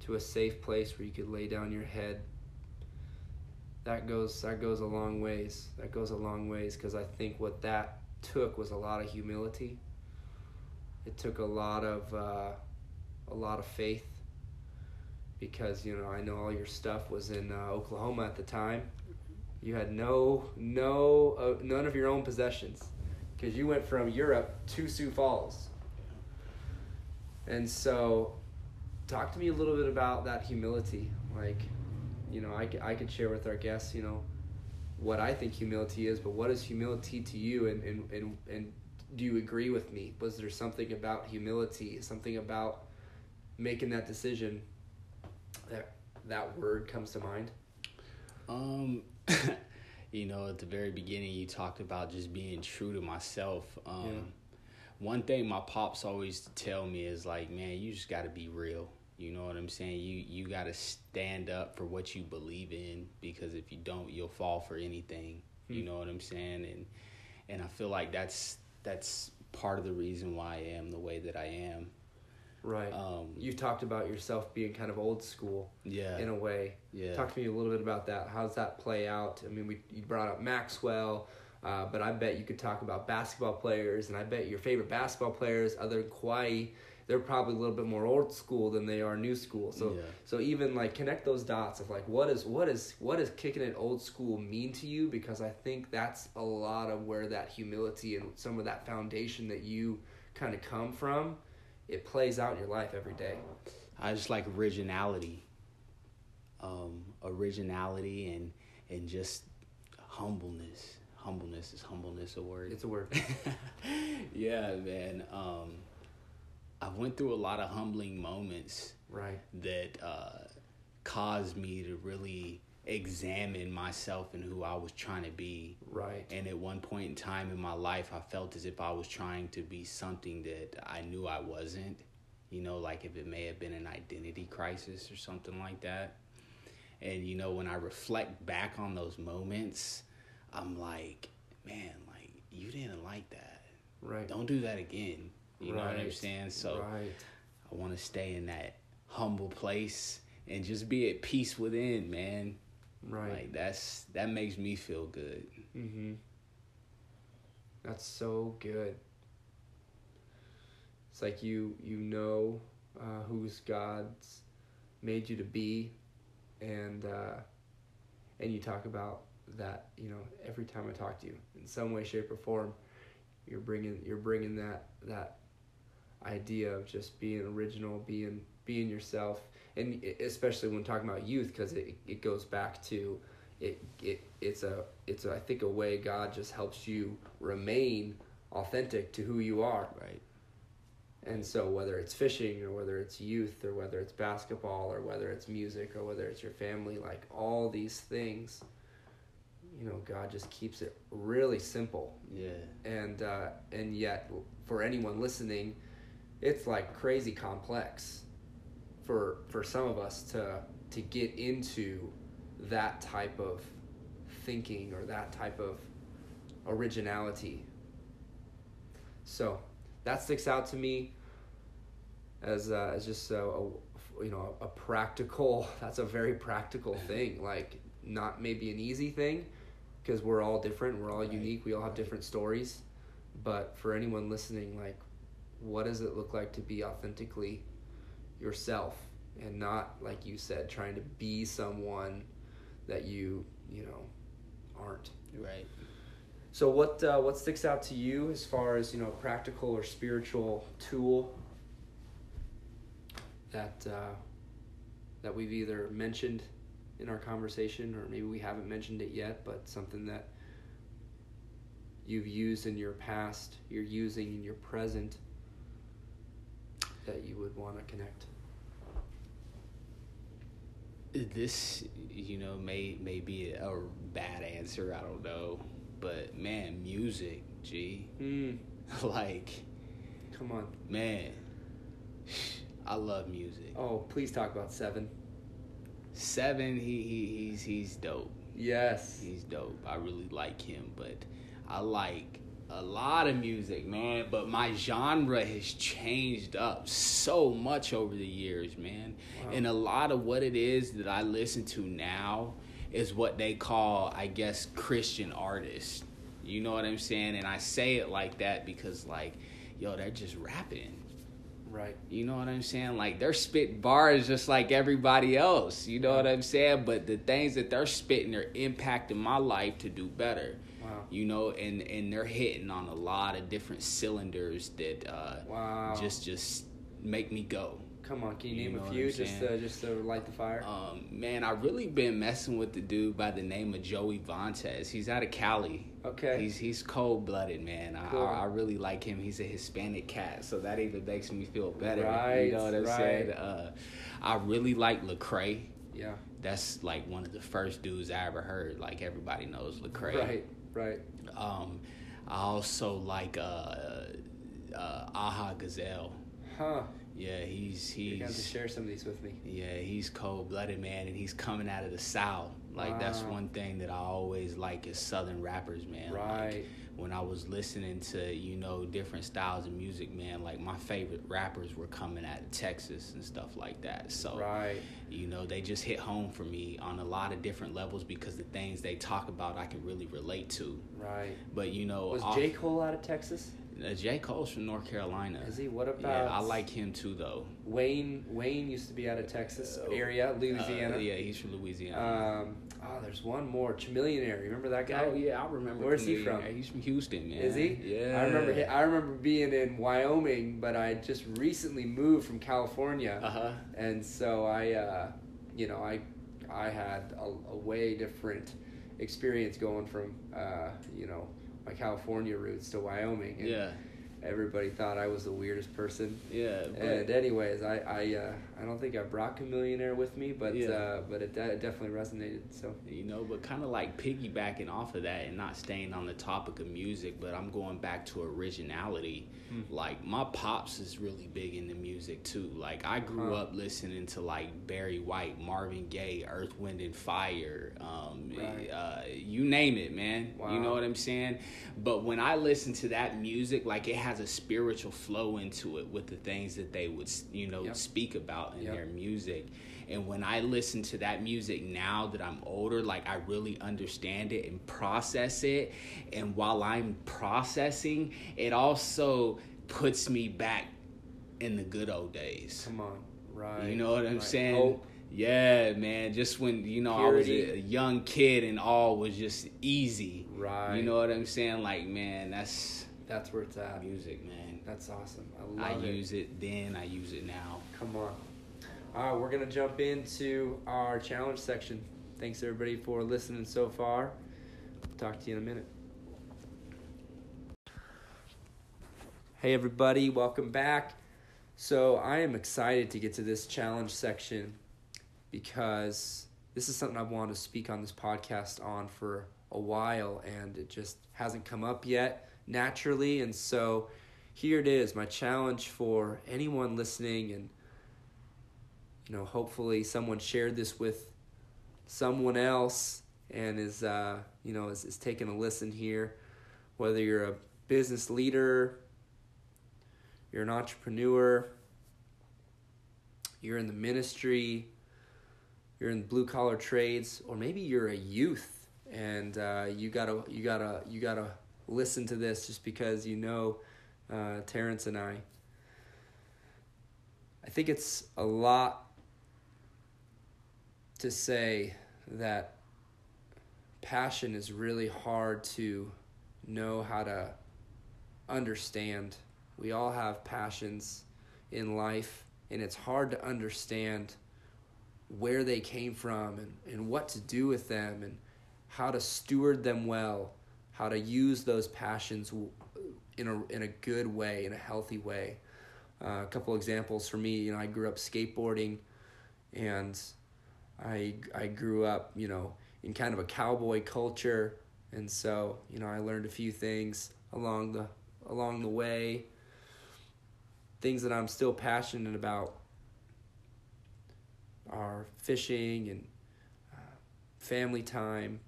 to a safe place where you could lay down your head that goes that goes a long ways. That goes a long ways because I think what that took was a lot of humility. It took a lot of uh, a lot of faith because you know I know all your stuff was in uh, Oklahoma at the time. You had no no uh, none of your own possessions because you went from Europe to Sioux Falls. And so, talk to me a little bit about that humility, like you know, I, I could share with our guests, you know, what I think humility is, but what is humility to you? And, and, and, and do you agree with me? Was there something about humility, something about making that decision that that word comes to mind? Um, you know, at the very beginning, you talked about just being true to myself. Um, yeah. One thing my pops always tell me is like, man, you just got to be real. You know what I'm saying? You you got to stand up for what you believe in because if you don't, you'll fall for anything. Hmm. You know what I'm saying? And and I feel like that's that's part of the reason why I am the way that I am. Right. Um, you talked about yourself being kind of old school. Yeah. In a way. Yeah. Talk to me a little bit about that. How's that play out? I mean, we you brought up Maxwell. Uh, but I bet you could talk about basketball players, and I bet your favorite basketball players, other than Kawhi, they're probably a little bit more old school than they are new school. So yeah. so even like connect those dots of like what is what is what is kicking it old school mean to you because I think that's a lot of where that humility and some of that foundation that you kind of come from, it plays out in your life every day. I just like originality. Um, originality and and just humbleness. Humbleness is humbleness a word. It's a word. yeah, man. Um, I went through a lot of humbling moments. Right. That uh, caused me to really examine myself and who I was trying to be. Right. And at one point in time in my life, I felt as if I was trying to be something that I knew I wasn't. You know, like if it may have been an identity crisis or something like that. And, you know, when I reflect back on those moments, I'm like, man, like, you didn't like that. Right. Don't do that again. You right. know what I'm saying? So right. I want to stay in that humble place and just be at peace within, man. Right. Like that's that makes me feel good. Mhm. That's so good. It's like you you know uh, who's God's made you to be, and uh, and you talk about that. You know, every time I talk to you, in some way, shape, or form, you're bringing you're bringing that that idea of just being original, being being yourself, and especially when talking about youth, because it it goes back to it it it's a it's a, I think a way God just helps you remain authentic to who you are. Right. And so whether it's fishing or whether it's youth or whether it's basketball or whether it's music or whether it's your family, like all these things, you know, God just keeps it really simple. Yeah. And uh, and yet for anyone listening, it's like crazy complex for for some of us to to get into that type of thinking or that type of originality. So that sticks out to me as uh, as just a, a you know a practical. That's a very practical thing. Like not maybe an easy thing because we're all different. We're all Right, unique. We all have different stories. But for anyone listening, like, what does it look like to be authentically yourself and not like you said trying to be someone that you you know aren't Right. so what uh, what sticks out to you as far as you know practical or spiritual tool that uh, that we've either mentioned in our conversation or maybe we haven't mentioned it yet, but something that you've used in your past, you're using in your present that you would want to connect. This, you know, may may be a bad answer. I don't know, but man, music, G, Mm, like, come on. man, I love music. Oh, please talk about seven. Seven, he, he he's he's dope. Yes. He's dope. I really like him, but I like a lot of music, man. But my genre has changed up so much over the years, man. Wow. And a lot of what it is that I listen to now is what they call, I guess, Christian artists. You know what I'm saying? And I say it like that because, like, yo, they're just rapping. Right. You know what I'm saying? Like they're spitting bars just like everybody else. You know what I'm saying? But the things that they're spitting are impacting my life to do better. Wow. You know, and and they're hitting on a lot of different cylinders that uh, Wow. just just make me go. Come on, can you, You name a few just to, just to light the fire? Um, man, I really been messing with the dude by the name of Joey Vantes. He's out of Cali. Okay. He's he's cold blooded, man. I, Cool. I I really like him. He's a Hispanic cat, so that even makes me feel better. Right, you know what I'm right. saying? Uh, I really like Lecrae. yeah. That's like one of the first dudes I ever heard. Like everybody knows Lecrae. Right. Right. Um, I also like uh, uh, Aha Gazelle. Huh. Yeah, he's You're gonna have to share some of these with me. yeah, he's cold blooded, man, and he's coming out of the South. Like that's one thing that I always like is Southern rappers, man. Like, Right. When I was listening to you know different styles of music, man, like my favorite rappers were coming out of Texas and stuff like that. So Right. you know they just hit home for me on a lot of different levels because the things they talk about I can really relate to. Right. But you know, Was off- J. Cole out of Texas? uh, J Cole's from North Carolina. Is he? What about Yeah, I like him too, though. Wayne? Wayne used to be out of Texas Uh, area, Louisiana. Uh, yeah, he's from Louisiana. Um. Oh, there's one more. Chamillionaire. Remember that guy? oh yeah, I remember. Where's he from? He's from Houston, man. Is he? Yeah. I remember. I remember being in Wyoming, but I just recently moved from California. Uh huh. and so I, uh, you know, I, I had a, a way different experience going from, uh, you know, my California roots to Wyoming. And Yeah. Everybody thought I was the weirdest person. Yeah. But, And anyways, I, I, uh, I don't think I brought Chamillionaire with me, but, Yeah. uh, but it, it definitely resonated. So you know, but kind of like piggybacking off of that and not staying on the topic of music, but I'm going back to originality. Hmm. Like my pops is really big into music too. Like I grew Huh. up listening to like Barry White, Marvin Gaye, Earth, Wind and Fire, um, Right. uh, you name it, man. You know what I'm saying? But when I listen to that music, like it has a spiritual flow into it with the things that they would, you know, Yep. speak about in Yep. their music. And when I listen to that music now that I'm older, like I really understand it and process it. And while I'm processing, it also puts me back in the good old days. come on, right? You know what I'm right. saying? Hope. Yeah, man. Just when you know I was a, young kid and all was just easy. Right. You know what I'm saying? Like, man, that's That's where it's at. music, man. That's awesome. I I love it. I use it then. I use it now. Come on. Right, we're going to jump into our challenge section. Thanks, everybody, for listening so far. Talk to you in a minute. Hey, everybody, welcome back. So, I am excited to get to this challenge section because this is something I've wanted to speak on this podcast on for a while and it just hasn't come up yet naturally. And so, here it is my challenge for anyone listening and you know hopefully someone shared this with someone else and is uh, you know is, is taking a listen here whether you're a business leader you're an entrepreneur you're in the ministry you're in blue collar trades or maybe you're a youth and uh, you gotta you gotta you gotta listen to this just because you know uh, Terrence and I. I think it's a lot to say that passion is really hard to know how to understand. We all have passions in life, and it's hard to understand where they came from and, and what to do with them and how to steward them well, how to use those passions in a in a good way, in a healthy way. Uh, a couple examples for me, you know, I grew up skateboarding, and I I grew up, you know, in kind of a cowboy culture, and so you know I learned a few things along the along the way. Things that I'm still passionate about are fishing and uh, family time.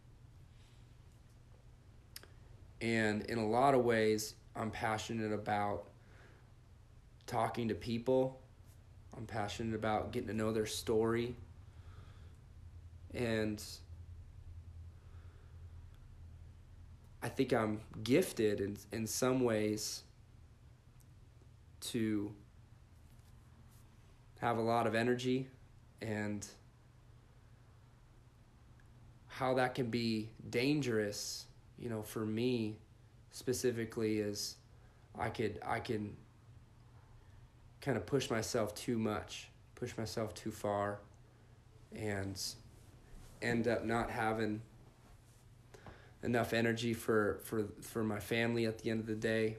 And in a lot of ways, I'm passionate about talking to people. I'm passionate about getting to know their story. And I think I'm gifted in, in some ways to have a lot of energy and how that can be dangerous, you know, for me specifically is I could I can kind of push myself too much, push myself too far, and end up not having enough energy for for for my family at the end of the day,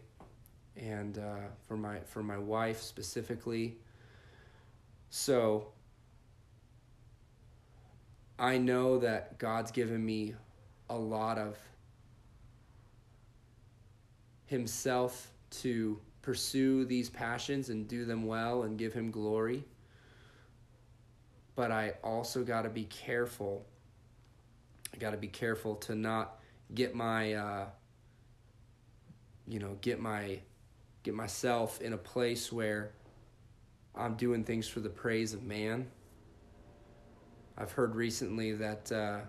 and uh, for my for my wife specifically. So I know that God's given me a lot of himself to pursue these passions and do them well and give him glory. But I also got to be careful. I got to be careful to not get my uh, you know, get my get myself in a place where I'm doing things for the praise of man. I've heard recently that uh,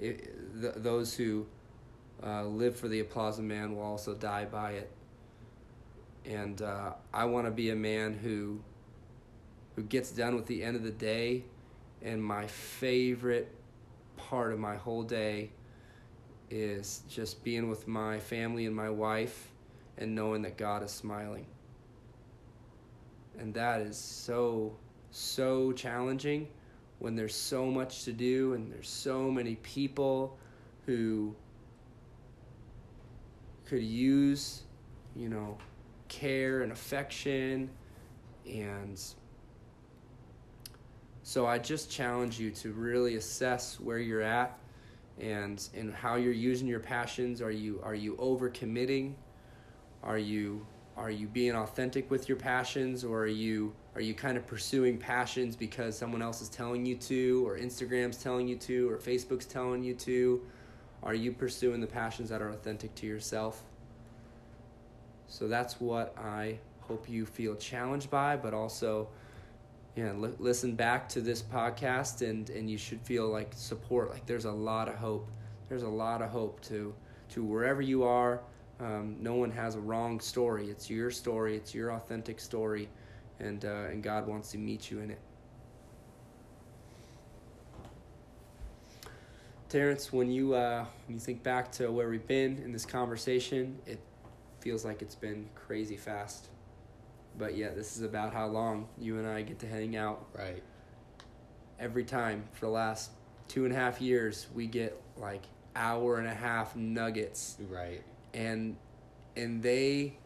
it, th- those who uh, live for the applause of man will also die by it. And uh, I want to be a man who who gets done with the end of the day, and my favorite part of my whole day is just being with my family and my wife and knowing that God is smiling. And that is so, so challenging when there's so much to do and there's so many people who could use, you know, care and affection. And so I just challenge you to really assess where you're at and and how you're using your passions. Are you are you overcommitting? Are you are you being authentic with your passions or are you are you kind of pursuing passions because someone else is telling you to or Instagram's telling you to or Facebook's telling you to? Are you pursuing the passions that are authentic to yourself? So that's what I hope you feel challenged by, but also, yeah, li- listen back to this podcast and, and you should feel like support. Like there's a lot of hope. There's a lot of hope to, to wherever you are. Um, no one has a wrong story. It's your story. It's your authentic story, and uh, and God wants to meet you in it. Terrence, when you uh, when you think back to where we've been in this conversation, it feels like it's been crazy fast. But yeah, this is about how long you and I get to hang out. Right. Every time for the last two and a half years, we get like hour and a half nuggets. Right. And and they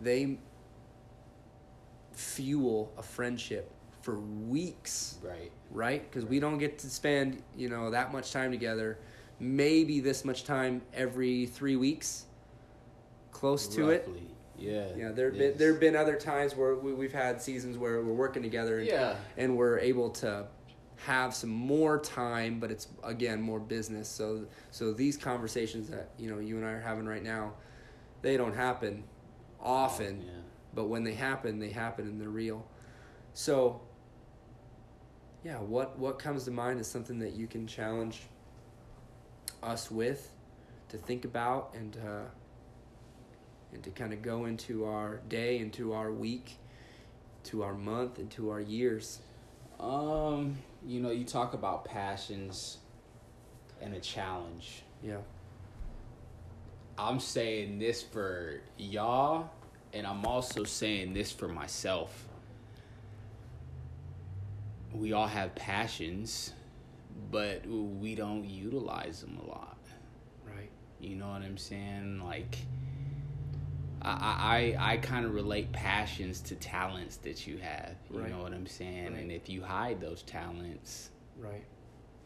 they fuel a friendship for weeks Right. right? Because we don't get to spend, you know, that much time together. Maybe this much time every three weeks, close to it. Yeah. Yeah, there Yes. been there have been other times where we, we've had seasons where we're working together, and, Yeah. and we're able to have some more time, but it's again more business. So so these conversations that you know you and I are having right now, they don't happen often, Yeah. but when they happen, they happen and they're real. So yeah, what what comes to mind is something that you can challenge us with to think about and uh, and to kind of go into our day, into our week, to our month, into our years. Um, you know, you talk about passions and a challenge. Yeah, I'm saying this for y'all, and I'm also saying this for myself. We all have passions, but we don't utilize them a lot. right. You know what I'm saying? Like, I I I kind of relate passions to talents that you have. You Right. know what I'm saying? Right. And if you hide those talents, Right.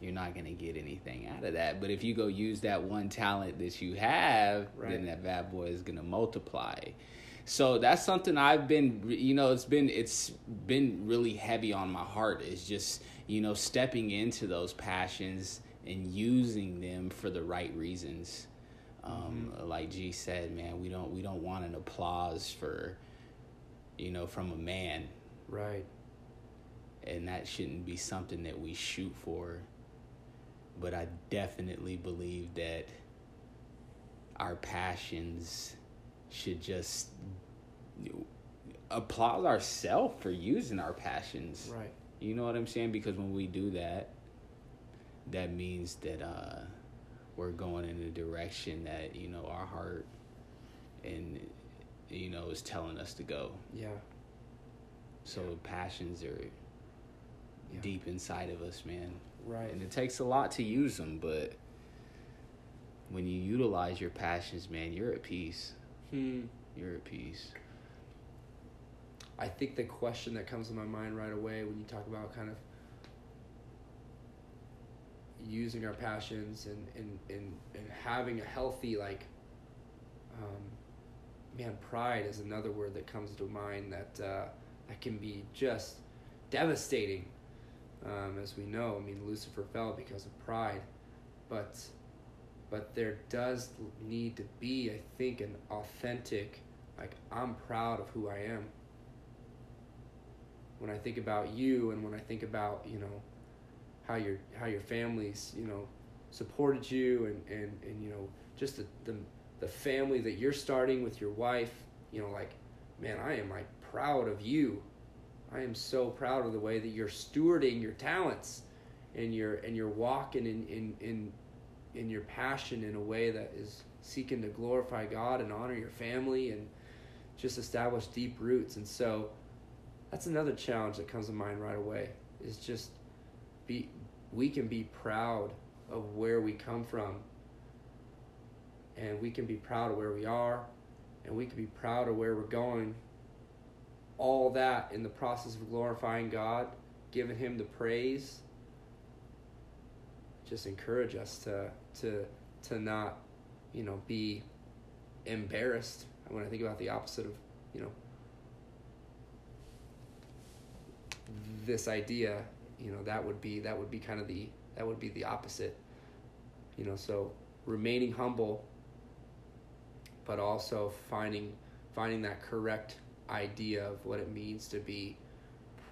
you're not gonna get anything out of that. But if you go use that one talent that you have, Right. then that bad boy is gonna multiply. So that's something I've been, you know, it's been it's been really heavy on my heart. Is just you know stepping into those passions and using them for the right reasons. Um, Like G said, man, we don't we don't want an applause for, you know, from a man Right. and that shouldn't be something that we shoot for. But I definitely believe that our passions should just applaud ourselves for using our passions. Right. You know what I'm saying? Because when we do that, that means that uh, we're going in a direction that you know our heart and you know is telling us to go. Yeah. So passions are Yeah. deep inside of us, man. Right. And it takes a lot to use them, but when you utilize your passions, man, you're at peace. Hmm. You're at peace. I think the question that comes to my mind right away when you talk about kind of using our passions and and, and, and having a healthy like um, man pride is another word that comes to mind that uh, that can be just devastating um, as we know. I mean Lucifer fell because of pride but but there does need to be I think an authentic like I'm proud of who I am. When I think about you and when I think about you know how your how your families you know supported you and and, and you know just the, the the family that you're starting with your wife you know like man I am like proud of you. I am so proud of the way that you're stewarding your talents and you're and you're walking in in in in your passion in a way that is seeking to glorify God and honor your family and just establish deep roots. And so that's another challenge that comes to mind right away is just be we can be proud of where we come from. And we can be proud of where we are and we can be proud of where we're going. All that in the process of glorifying god giving him the praise just encourage us to to to not you know be embarrassed when i think about the opposite of you know this idea you know that would be that would be kind of the that would be the opposite. You know so remaining humble but also finding finding that correct idea of what it means to be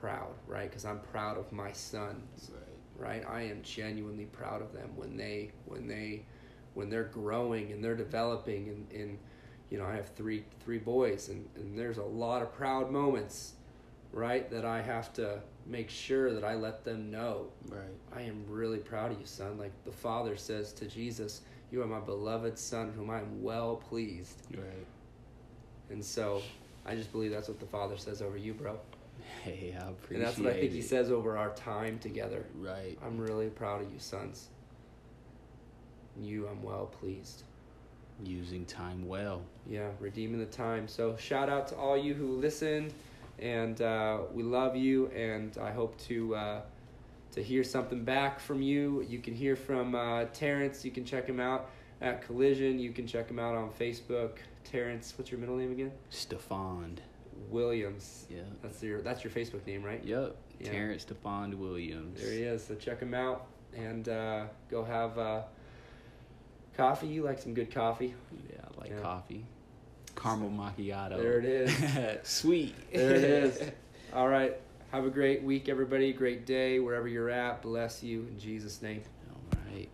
proud right? Because i'm proud of my sons right? I am genuinely proud of them when they when they when they're growing and they're developing and, and you know i have three three boys and, and there's a lot of proud moments right that i have to make sure that i let them know Right. i am really proud of you son like the father says to jesus you are my beloved son whom i am well pleased Right. and so i just believe that's what the father says over you bro Hey, I appreciate and that's what i think he says over our time together Right. I'm really proud of you, sons. You, I'm well pleased. Using time well. Yeah, redeeming the time. So shout out to all you who listened, and uh, we love you, and I hope to uh, to hear something back from you. You can hear from uh, Terrence. You can check him out at Collision. You can check him out on Facebook. Terrence, what's your middle name again? Stefan. Williams. Yeah. That's your that's your Facebook name, right? Yep. Yeah. Terrence Stefan Williams. There he is. So check him out and uh, go have uh, coffee. You like some good coffee? Yeah, I like Yeah. coffee. Caramel macchiato. There it is. Sweet. There it is. All right. Have a great week, everybody. Great day wherever you're at. Bless you in Jesus' name. All right.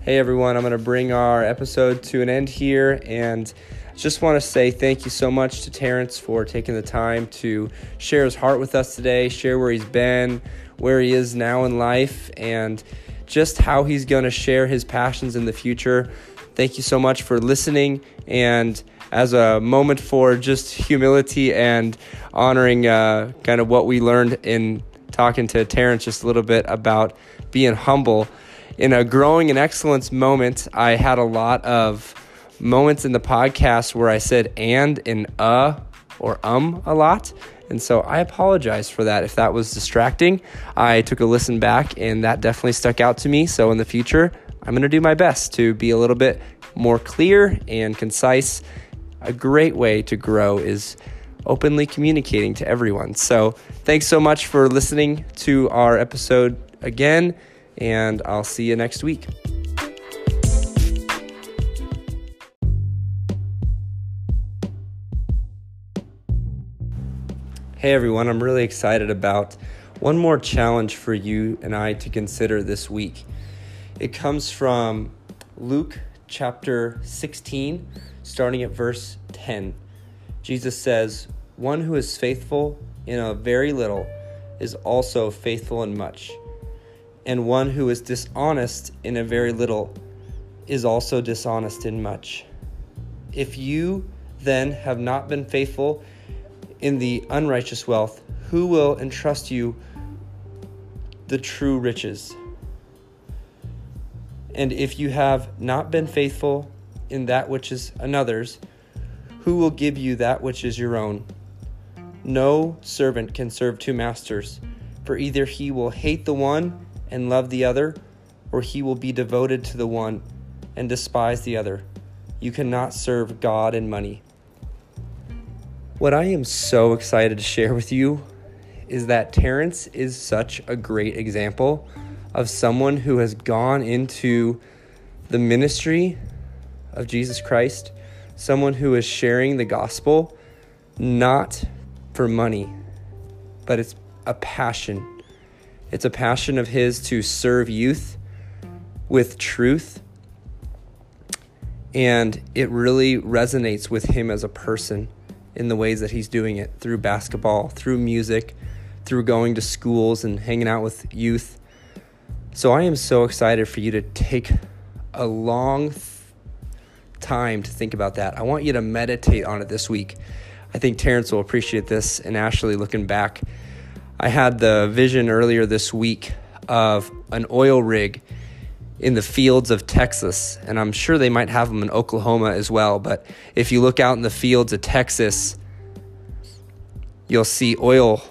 Hey everyone, I'm going to bring our episode to an end here and just want to say thank you so much to Terrence for taking the time to share his heart with us today, share where he's been, where he is now in life, and just how he's going to share his passions in the future. Thank you so much for listening and as a moment for just humility and honoring uh, kind of what we learned in talking to Terrence just a little bit about being humble in a growing and excellence moment, I had a lot of moments in the podcast where I said and and uh or um a lot. And so I apologize for that if that was distracting. I took a listen back and that definitely stuck out to me. So in the future, I'm going to do my best to be a little bit more clear and concise. A great way to grow is openly communicating to everyone. So thanks so much for listening to our episode again and I'll see you next week. Hey everyone, I'm really excited about one more challenge for you and I to consider this week. It comes from Luke chapter 16, starting at verse 10. Jesus says, One who is faithful in a very little is also faithful in much and one who is dishonest in a very little is also dishonest in much. If you then have not been faithful in the unrighteous wealth, who will entrust you the true riches? And if you have not been faithful in that which is another's, who will give you that which is your own? No servant can serve two masters, for either he will hate the one and love the other, or he will be devoted to the one and despise the other. You cannot serve God and money. What I am so excited to share with you is that Terrence is such a great example of someone who has gone into the ministry of Jesus Christ, someone who is sharing the gospel not for money, but it's a passion it's a passion of his to serve youth with truth. And it really resonates with him as a person in the ways that he's doing it through basketball, through music, through going to schools and hanging out with youth. So I am so excited for you to take a long th- time to think about that. I want you to meditate on it this week. I think Terrence will appreciate this, and Ashley, looking back, I had the vision earlier this week of an oil rig in the fields of Texas, and I'm sure they might have them in Oklahoma as well. But if you look out in the fields of Texas, you'll see oil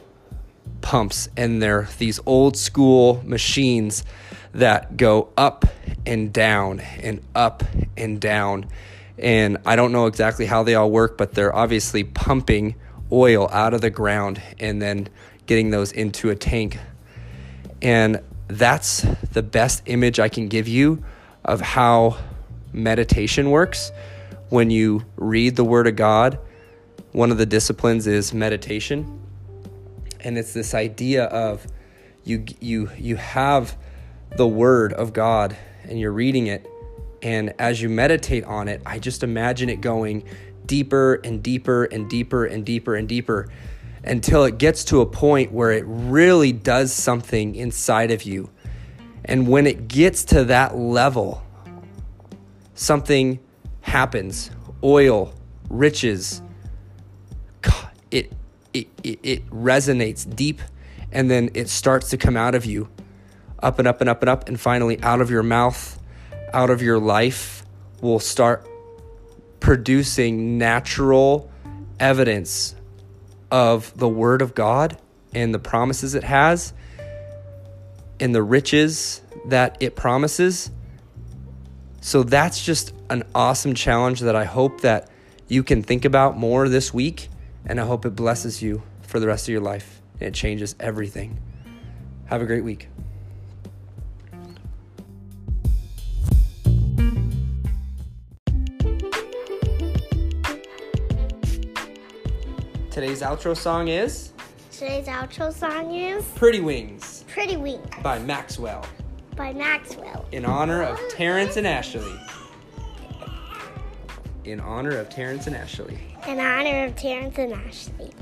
pumps, and they're these old school machines that go up and down and up and down. And I don't know exactly how they all work, but they're obviously pumping oil out of the ground and then getting those into a tank. And that's the best image I can give you of how meditation works. When you read the Word of God, one of the disciplines is meditation. And it's this idea of you you you have the word of God and you're reading it and as you meditate on it, I just imagine it going deeper and deeper and deeper and deeper and deeper until it gets to a point where it really does something inside of you. And when it gets to that level, something happens. Oil, riches, it, it, it, it resonates deep and then it starts to come out of you up and up and up and up, and finally out of your mouth, out of your life will start producing natural evidence of the Word of God and the promises it has and the riches that it promises. So that's just an awesome challenge that I hope that you can think about more this week and I hope it blesses you for the rest of your life. It changes everything. Have a great week. Today's outro song is Today's outro song is Pretty Wings Pretty Wing by Maxwell by Maxwell. in honor of Terrence and Ashley. In honor of Terrence and Ashley. In honor of Terrence and Ashley.